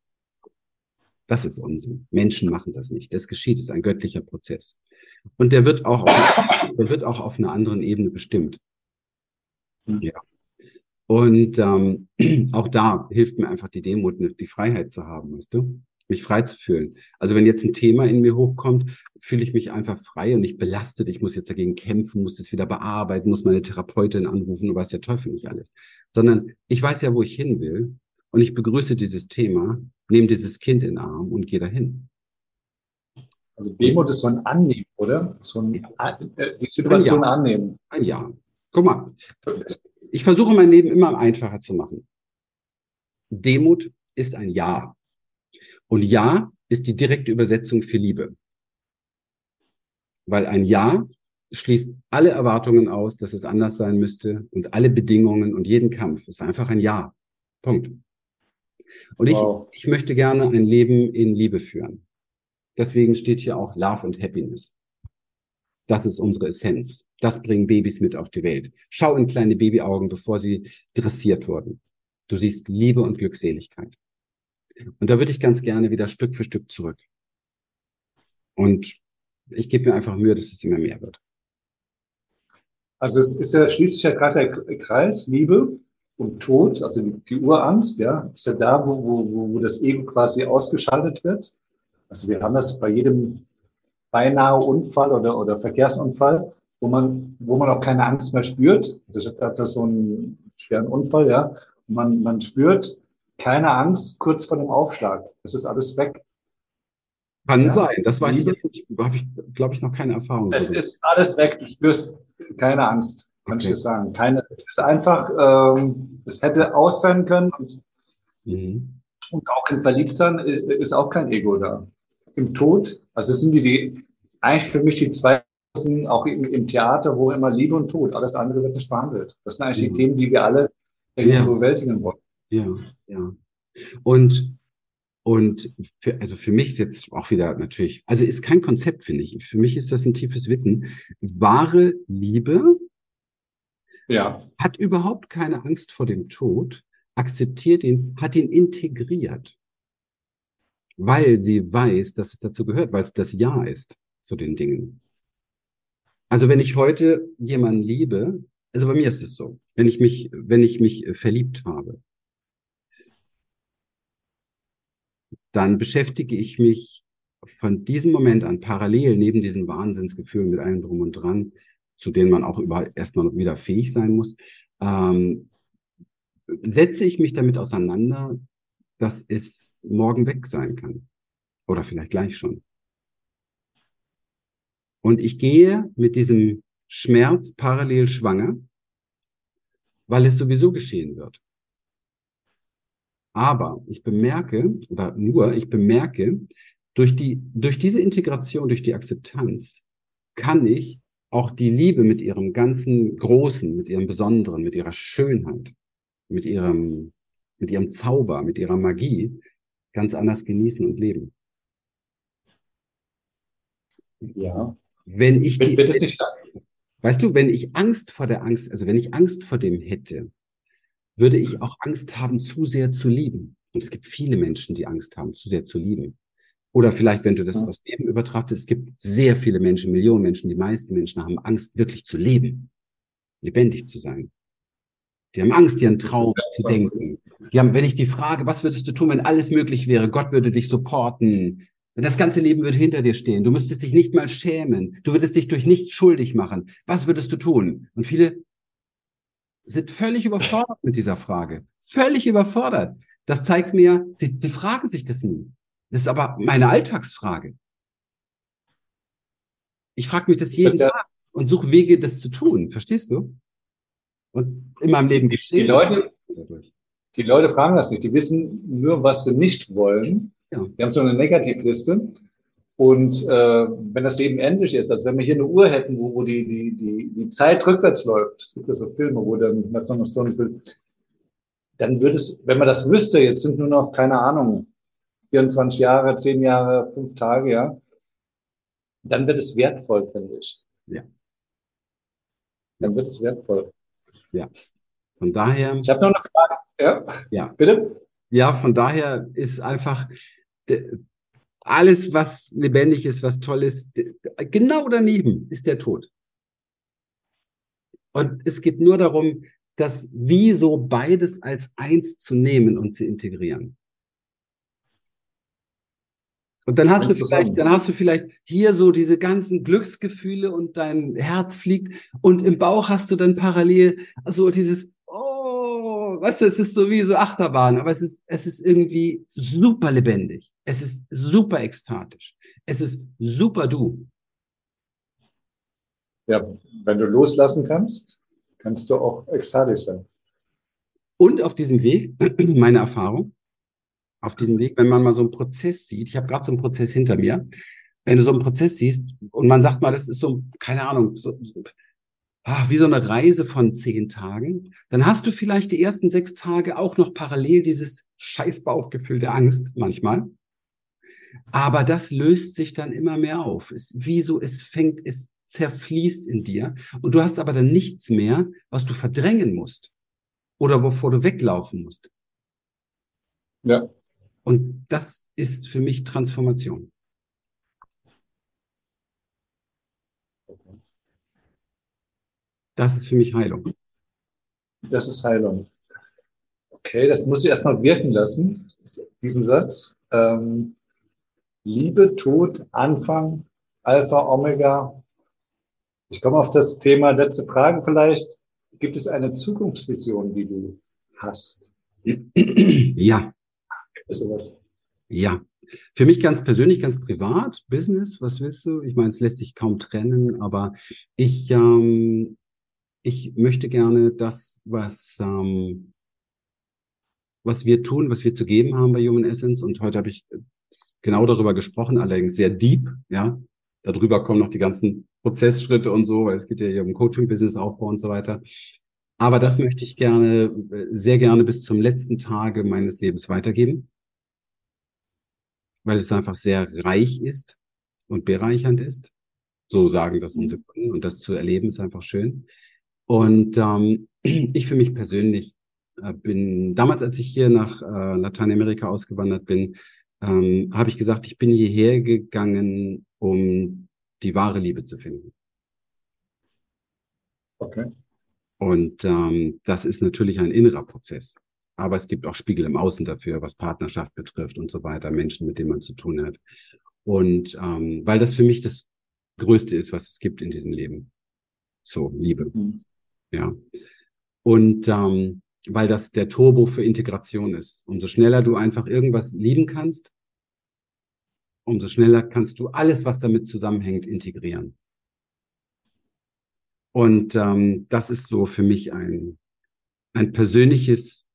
Das ist Unsinn. Menschen machen das nicht. Das geschieht, ist ein göttlicher Prozess. Und der wird auch auf, der wird auch auf einer anderen Ebene bestimmt. Mhm. Ja. Und ähm, auch da hilft mir einfach die Demut, die Freiheit zu haben, weißt du? mich frei zu fühlen. Also wenn jetzt ein Thema in mir hochkommt, fühle ich mich einfach frei und nicht belastet. Ich muss jetzt dagegen kämpfen, muss das wieder bearbeiten, muss meine Therapeutin anrufen und weiß der Teufel nicht alles. Sondern ich weiß ja, wo ich hin will und ich begrüße dieses Thema, nehme dieses Kind in den Arm und gehe dahin. Also Demut ist so ein Annehmen, oder? So ein, ja. Äh, die Situation ein annehmen. Ein Ja. Guck mal, ich versuche mein Leben immer einfacher zu machen. Demut ist ein Ja. Und Ja ist die direkte Übersetzung für Liebe. Weil ein Ja schließt alle Erwartungen aus, dass es anders sein müsste und alle Bedingungen und jeden Kampf. ist einfach ein Ja. Punkt. Und wow. ich, ich möchte gerne ein Leben in Liebe führen. Deswegen steht hier auch Love und Happiness. Das ist unsere Essenz. Das bringen Babys mit auf die Welt. Schau in kleine Babyaugen, bevor sie dressiert wurden. Du siehst Liebe und Glückseligkeit. Und da würde ich ganz gerne wieder Stück für Stück zurück. Und ich gebe mir einfach Mühe, dass es immer mehr wird. Also es ist ja schließlich ja gerade der Kreis Liebe und Tod, also die, die Urangst, ja, ist ja da, wo, wo, wo das Ego quasi ausgeschaltet wird. Also wir haben das bei jedem beinahe Unfall oder, oder Verkehrsunfall, wo man, wo man auch keine Angst mehr spürt. Das hat so einen schweren Unfall, ja. Und man, man spürt, keine Angst kurz vor dem Aufschlag. Es ist alles weg. Kann ja? sein, das weiß ich jetzt nicht. Habe ich, glaube ich, noch keine Erfahrung. Es darüber. ist alles weg. Du spürst keine Angst, kann okay. ich dir sagen. Keine, es ist einfach, ähm, es hätte aus sein können und, mhm. und auch im Verliebtsein äh, ist auch kein Ego da. Im Tod, also das sind die, die eigentlich für mich die zwei auch im, im, Theater, wo immer Liebe und Tod, alles andere wird nicht behandelt. Das sind eigentlich mhm. die Themen, die wir alle irgendwie ja. bewältigen wollen. Ja, ja. Und, und für, also für mich ist jetzt auch wieder natürlich, also ist kein Konzept, finde ich. Für mich ist das ein tiefes Wissen. Wahre Liebe ja. hat überhaupt keine Angst vor dem Tod, akzeptiert ihn, hat ihn integriert, weil sie weiß, dass es dazu gehört, weil es das Ja ist zu den Dingen. Also wenn ich heute jemanden liebe, also bei mir ist es so, wenn ich mich, wenn ich mich verliebt habe, dann beschäftige ich mich von diesem Moment an parallel neben diesen Wahnsinnsgefühlen mit allem drum und dran, zu denen man auch überhaupt erstmal wieder fähig sein muss, ähm, setze ich mich damit auseinander, dass es morgen weg sein kann. Oder vielleicht gleich schon. Und ich gehe mit diesem Schmerz parallel schwanger, weil es sowieso geschehen wird. Aber ich bemerke, oder nur, ich bemerke, durch die, durch diese Integration, durch die Akzeptanz kann ich auch die Liebe mit ihrem ganzen Großen, mit ihrem Besonderen, mit ihrer Schönheit, mit ihrem, mit ihrem Zauber, mit ihrer Magie ganz anders genießen und leben. Ja. Wenn ich die, Weißt du, wenn ich Angst vor der Angst, also wenn ich Angst vor dem hätte, würde ich auch Angst haben, zu sehr zu lieben. Und es gibt viele Menschen, die Angst haben, zu sehr zu lieben. Oder vielleicht, wenn du das ja. aufs Leben übertrachtest, es gibt sehr viele Menschen, Millionen Menschen, die meisten Menschen haben Angst, wirklich zu leben, lebendig zu sein. Die haben Angst, ihren Traum zu denken. Die haben, wenn ich die frage, was würdest du tun, wenn alles möglich wäre? Gott würde dich supporten. Wenn das ganze Leben würde hinter dir stehen. Du müsstest dich nicht mal schämen. Du würdest dich durch nichts schuldig machen. Was würdest du tun? Und viele sind völlig überfordert mit dieser Frage. Völlig überfordert. Das zeigt mir, sie, sie fragen sich das nie. Das ist aber meine Alltagsfrage. Ich frage mich das jeden Tag und suche Wege, das zu tun. Verstehst du? Und in meinem Leben geschehen. Die Leute, die Leute fragen das nicht. Die wissen nur, was sie nicht wollen. Ja. Wir haben so eine Negativliste. Und äh, wenn das Leben endlich ist, als wenn wir hier eine Uhr hätten, wo, wo die, die, die, die Zeit rückwärts läuft, es gibt ja so Filme, wo dann nach noch so ein Film, dann würde es, wenn man das wüsste, jetzt sind nur noch, keine Ahnung, 24 Jahre, 10 Jahre, 5 Tage, ja, dann wird es wertvoll, finde ich. Ja. Dann wird es wertvoll. Ja. Von daher. Ich habe noch eine Frage. Ja. Ja. Bitte? Ja, von daher ist einfach alles, was lebendig ist, was toll ist, genau daneben ist der Tod. Und es geht nur darum, das wie so beides als eins zu nehmen und zu integrieren. Und dann hast du vielleicht, dann hast du vielleicht hier so diese ganzen Glücksgefühle und dein Herz fliegt und im Bauch hast du dann parallel so dieses, weißt du, es ist so wie so Achterbahn, aber es ist, es ist irgendwie super lebendig. Es ist super ekstatisch. Es ist super du. Ja, wenn du loslassen kannst, kannst du auch ekstatisch sein. Und auf diesem Weg, meine Erfahrung, auf diesem Weg, wenn man mal so einen Prozess sieht, ich habe gerade so einen Prozess hinter mir, wenn du so einen Prozess siehst und man sagt mal, das ist so, keine Ahnung, so, so, ach, wie so eine Reise von zehn Tagen, dann hast du vielleicht die ersten sechs Tage auch noch parallel dieses Scheißbauchgefühl der Angst manchmal. Aber das löst sich dann immer mehr auf. Es, wie so, es fängt, es zerfließt in dir und du hast aber dann nichts mehr, was du verdrängen musst oder wovor du weglaufen musst. Ja. Und das ist für mich Transformation. Das ist für mich Heilung. Das ist Heilung. Okay, das muss ich erstmal wirken lassen, diesen Satz. Ähm, Liebe, Tod, Anfang, Alpha, Omega. Ich komme auf das Thema, letzte Frage vielleicht. Gibt es eine Zukunftsvision, die du hast? Ja. Es sowas? Ja. Für mich ganz persönlich, ganz privat, Business, was willst du? Ich meine, es lässt sich kaum trennen, aber ich ähm, ich möchte gerne das, was, ähm, was wir tun, was wir zu geben haben bei Human Essence. Und heute habe ich genau darüber gesprochen, allerdings sehr deep, ja. Darüber kommen noch die ganzen Prozessschritte und so, weil es geht ja hier um Coaching-Business Aufbau und so weiter. Aber das möchte ich gerne, sehr gerne bis zum letzten Tage meines Lebens weitergeben, weil es einfach sehr reich ist und bereichernd ist. So sagen das unsere Kunden und das zu erleben ist einfach schön. Und ähm, ich für mich persönlich äh, bin, damals als ich hier nach äh, Lateinamerika ausgewandert bin, ähm, habe ich gesagt, ich bin hierher gegangen, um die wahre Liebe zu finden. Okay. Und ähm, das ist natürlich ein innerer Prozess. Aber es gibt auch Spiegel im Außen dafür, was Partnerschaft betrifft und so weiter, Menschen, mit denen man zu tun hat. Und ähm, weil das für mich das Größte ist, was es gibt in diesem Leben. So, Liebe. Mhm. Ja. Und ähm, weil das der Turbo für Integration ist. Umso schneller du einfach irgendwas lieben kannst, umso schneller kannst du alles, was damit zusammenhängt, integrieren. Und ähm, das ist so für mich ein, ein persönliches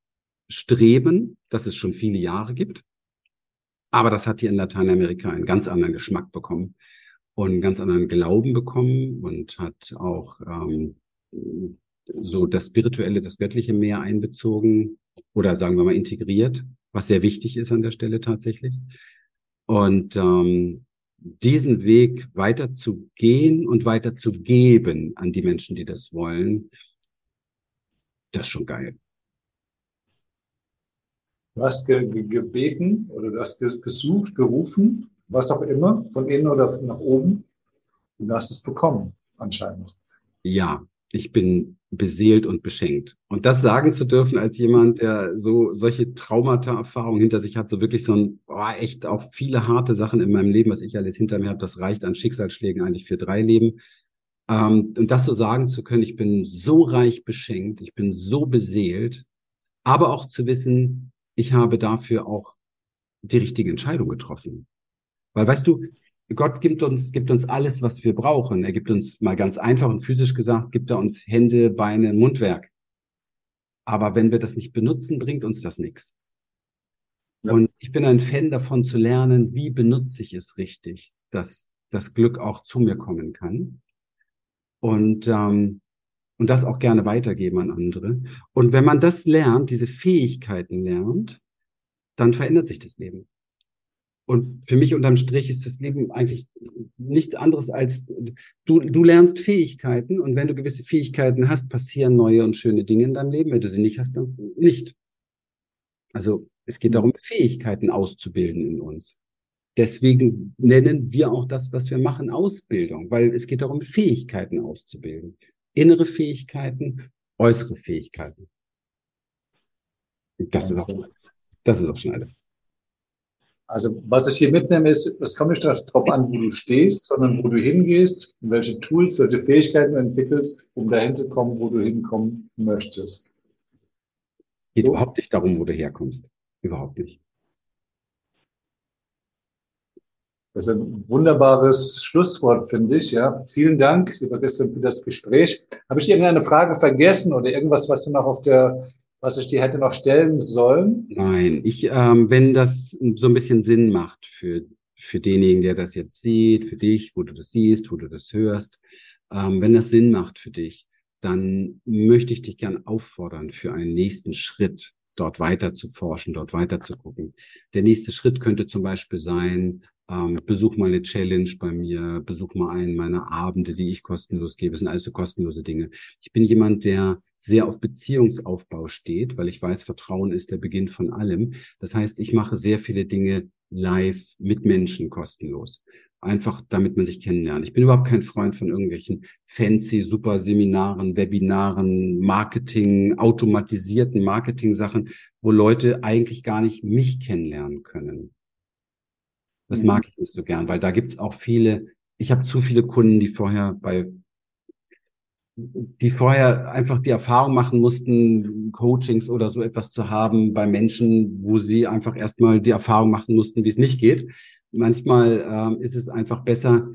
Streben, das es schon viele Jahre gibt. Aber das hat hier in Lateinamerika einen ganz anderen Geschmack bekommen und einen ganz anderen Glauben bekommen und hat auch ähm, so das Spirituelle, das Göttliche mehr einbezogen oder sagen wir mal integriert, was sehr wichtig ist an der Stelle tatsächlich. Und ähm, diesen Weg weiter zu gehen und weiter zu geben an die Menschen, die das wollen, das ist schon geil. Du hast ge ge gebeten oder du hast ge gesucht, gerufen, was auch immer, von innen oder nach oben. Und du hast es bekommen, anscheinend. Ja, ich bin beseelt und beschenkt. Und das sagen zu dürfen als jemand, der so solche Traumata-Erfahrungen hinter sich hat, so wirklich so ein, oh, echt auch viele harte Sachen in meinem Leben, was ich alles hinter mir habe, das reicht an Schicksalsschlägen eigentlich für drei Leben. Ähm, und das so sagen zu können, ich bin so reich beschenkt, ich bin so beseelt, aber auch zu wissen, ich habe dafür auch die richtige Entscheidung getroffen. Weil weißt du, Gott gibt uns, gibt uns alles, was wir brauchen. Er gibt uns mal ganz einfach und physisch gesagt, gibt er uns Hände, Beine, Mundwerk. Aber wenn wir das nicht benutzen, bringt uns das nichts. Ja. Und ich bin ein Fan davon zu lernen, wie benutze ich es richtig, dass das Glück auch zu mir kommen kann. Und, ähm, und das auch gerne weitergeben an andere. Und wenn man das lernt, diese Fähigkeiten lernt, dann verändert sich das Leben. Und für mich unterm Strich ist das Leben eigentlich nichts anderes als du, du lernst Fähigkeiten und wenn du gewisse Fähigkeiten hast, passieren neue und schöne Dinge in deinem Leben. Wenn du sie nicht hast, dann nicht. Also es geht darum, Fähigkeiten auszubilden in uns. Deswegen nennen wir auch das, was wir machen, Ausbildung, weil es geht darum, Fähigkeiten auszubilden. Innere Fähigkeiten, äußere Fähigkeiten. Das ist auch schon alles. Das ist auch schon alles. Also was ich hier mitnehme, ist, es kommt nicht darauf an, wo du stehst, sondern wo du hingehst und welche Tools, welche Fähigkeiten du entwickelst, um dahin zu kommen, wo du hinkommen möchtest. Es geht so. überhaupt nicht darum, wo du herkommst. Überhaupt nicht. Das ist ein wunderbares Schlusswort, finde ich. Ja, vielen Dank, lieber Christian, für das Gespräch. Habe ich irgendeine Frage vergessen oder irgendwas, was du noch auf der was ich dir hätte noch stellen sollen? Nein, ich, ähm, wenn das so ein bisschen Sinn macht für, für denjenigen, der das jetzt sieht, für dich, wo du das siehst, wo du das hörst, ähm, wenn das Sinn macht für dich, dann möchte ich dich gern auffordern für einen nächsten Schritt, dort weiter zu forschen, dort weiter zu gucken. Der nächste Schritt könnte zum Beispiel sein, ähm, besuch mal eine Challenge bei mir, besuch mal einen meiner Abende, die ich kostenlos gebe. Das sind alles so kostenlose Dinge. Ich bin jemand, der sehr auf Beziehungsaufbau steht, weil ich weiß, Vertrauen ist der Beginn von allem. Das heißt, ich mache sehr viele Dinge live mit Menschen kostenlos. Einfach damit man sich kennenlernt. Ich bin überhaupt kein Freund von irgendwelchen fancy super Seminaren, Webinaren, Marketing, automatisierten Marketing-Sachen, wo Leute eigentlich gar nicht mich kennenlernen können. Das mhm. mag ich nicht so gern, weil da gibt's auch viele, ich habe zu viele Kunden, die vorher bei die vorher einfach die Erfahrung machen mussten, Coachings oder so etwas zu haben bei Menschen, wo sie einfach erstmal die Erfahrung machen mussten, wie es nicht geht. Manchmal ähm, ist es einfach besser,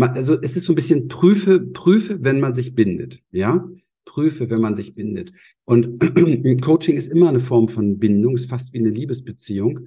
also es ist so ein bisschen prüfe, prüfe, wenn man sich bindet, ja prüfe, wenn man sich bindet. Und Coaching ist immer eine Form von Bindung, ist fast wie eine Liebesbeziehung.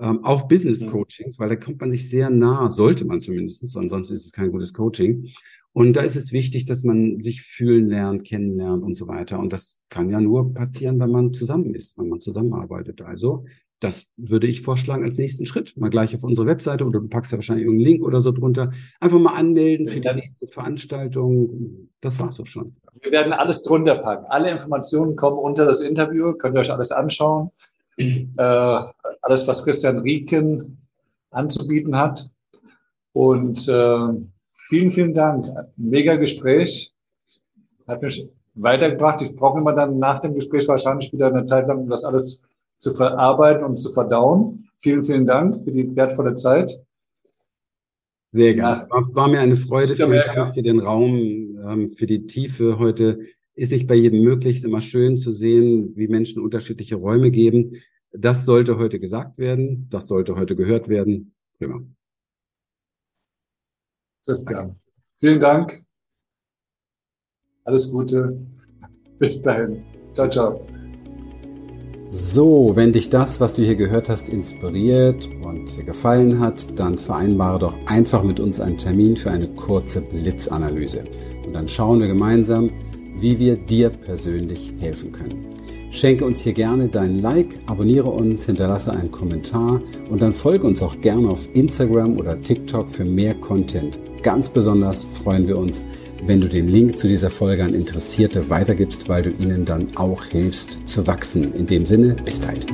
Ähm, auch Business Coachings, weil da kommt man sich sehr nah, sollte man zumindest, ansonsten ist es kein gutes Coaching. Und da ist es wichtig, dass man sich fühlen lernt, kennenlernt und so weiter. Und das kann ja nur passieren, wenn man zusammen ist, wenn man zusammenarbeitet. Also das würde ich vorschlagen als nächsten Schritt. Mal gleich auf unsere Webseite oder du packst ja wahrscheinlich irgendeinen Link oder so drunter. Einfach mal anmelden für die nächste Veranstaltung. Das war's auch schon. Wir werden alles drunter packen. Alle Informationen kommen unter das Interview. Könnt ihr euch alles anschauen. äh, alles, was Christian Rieken anzubieten hat. Und äh, vielen, vielen Dank. Mega Gespräch. Hat mich weitergebracht. Ich brauche immer dann nach dem Gespräch wahrscheinlich wieder eine Zeit lang, um das alles zu verarbeiten und zu verdauen. Vielen, vielen Dank für die wertvolle Zeit. Sehr gerne. War, war mir eine Freude. Vielen Dank für den Raum, ähm, für die Tiefe heute. Ist nicht bei jedem möglich. Ist immer schön zu sehen, wie Menschen unterschiedliche Räume geben. Das sollte heute gesagt werden. Das sollte heute gehört werden. Prima. Christian, vielen Dank. Alles Gute. Bis dahin. Ciao, ciao. So, wenn dich das, was du hier gehört hast, inspiriert und gefallen hat, dann vereinbare doch einfach mit uns einen Termin für eine kurze Blitzanalyse. Und dann schauen wir gemeinsam, wie wir dir persönlich helfen können. Schenke uns hier gerne deinen Like, abonniere uns, hinterlasse einen Kommentar und dann folge uns auch gerne auf Instagram oder TikTok für mehr Content. Ganz besonders freuen wir uns, wenn du den Link zu dieser Folge an Interessierte weitergibst, weil du ihnen dann auch hilfst zu wachsen. In dem Sinne, bis bald.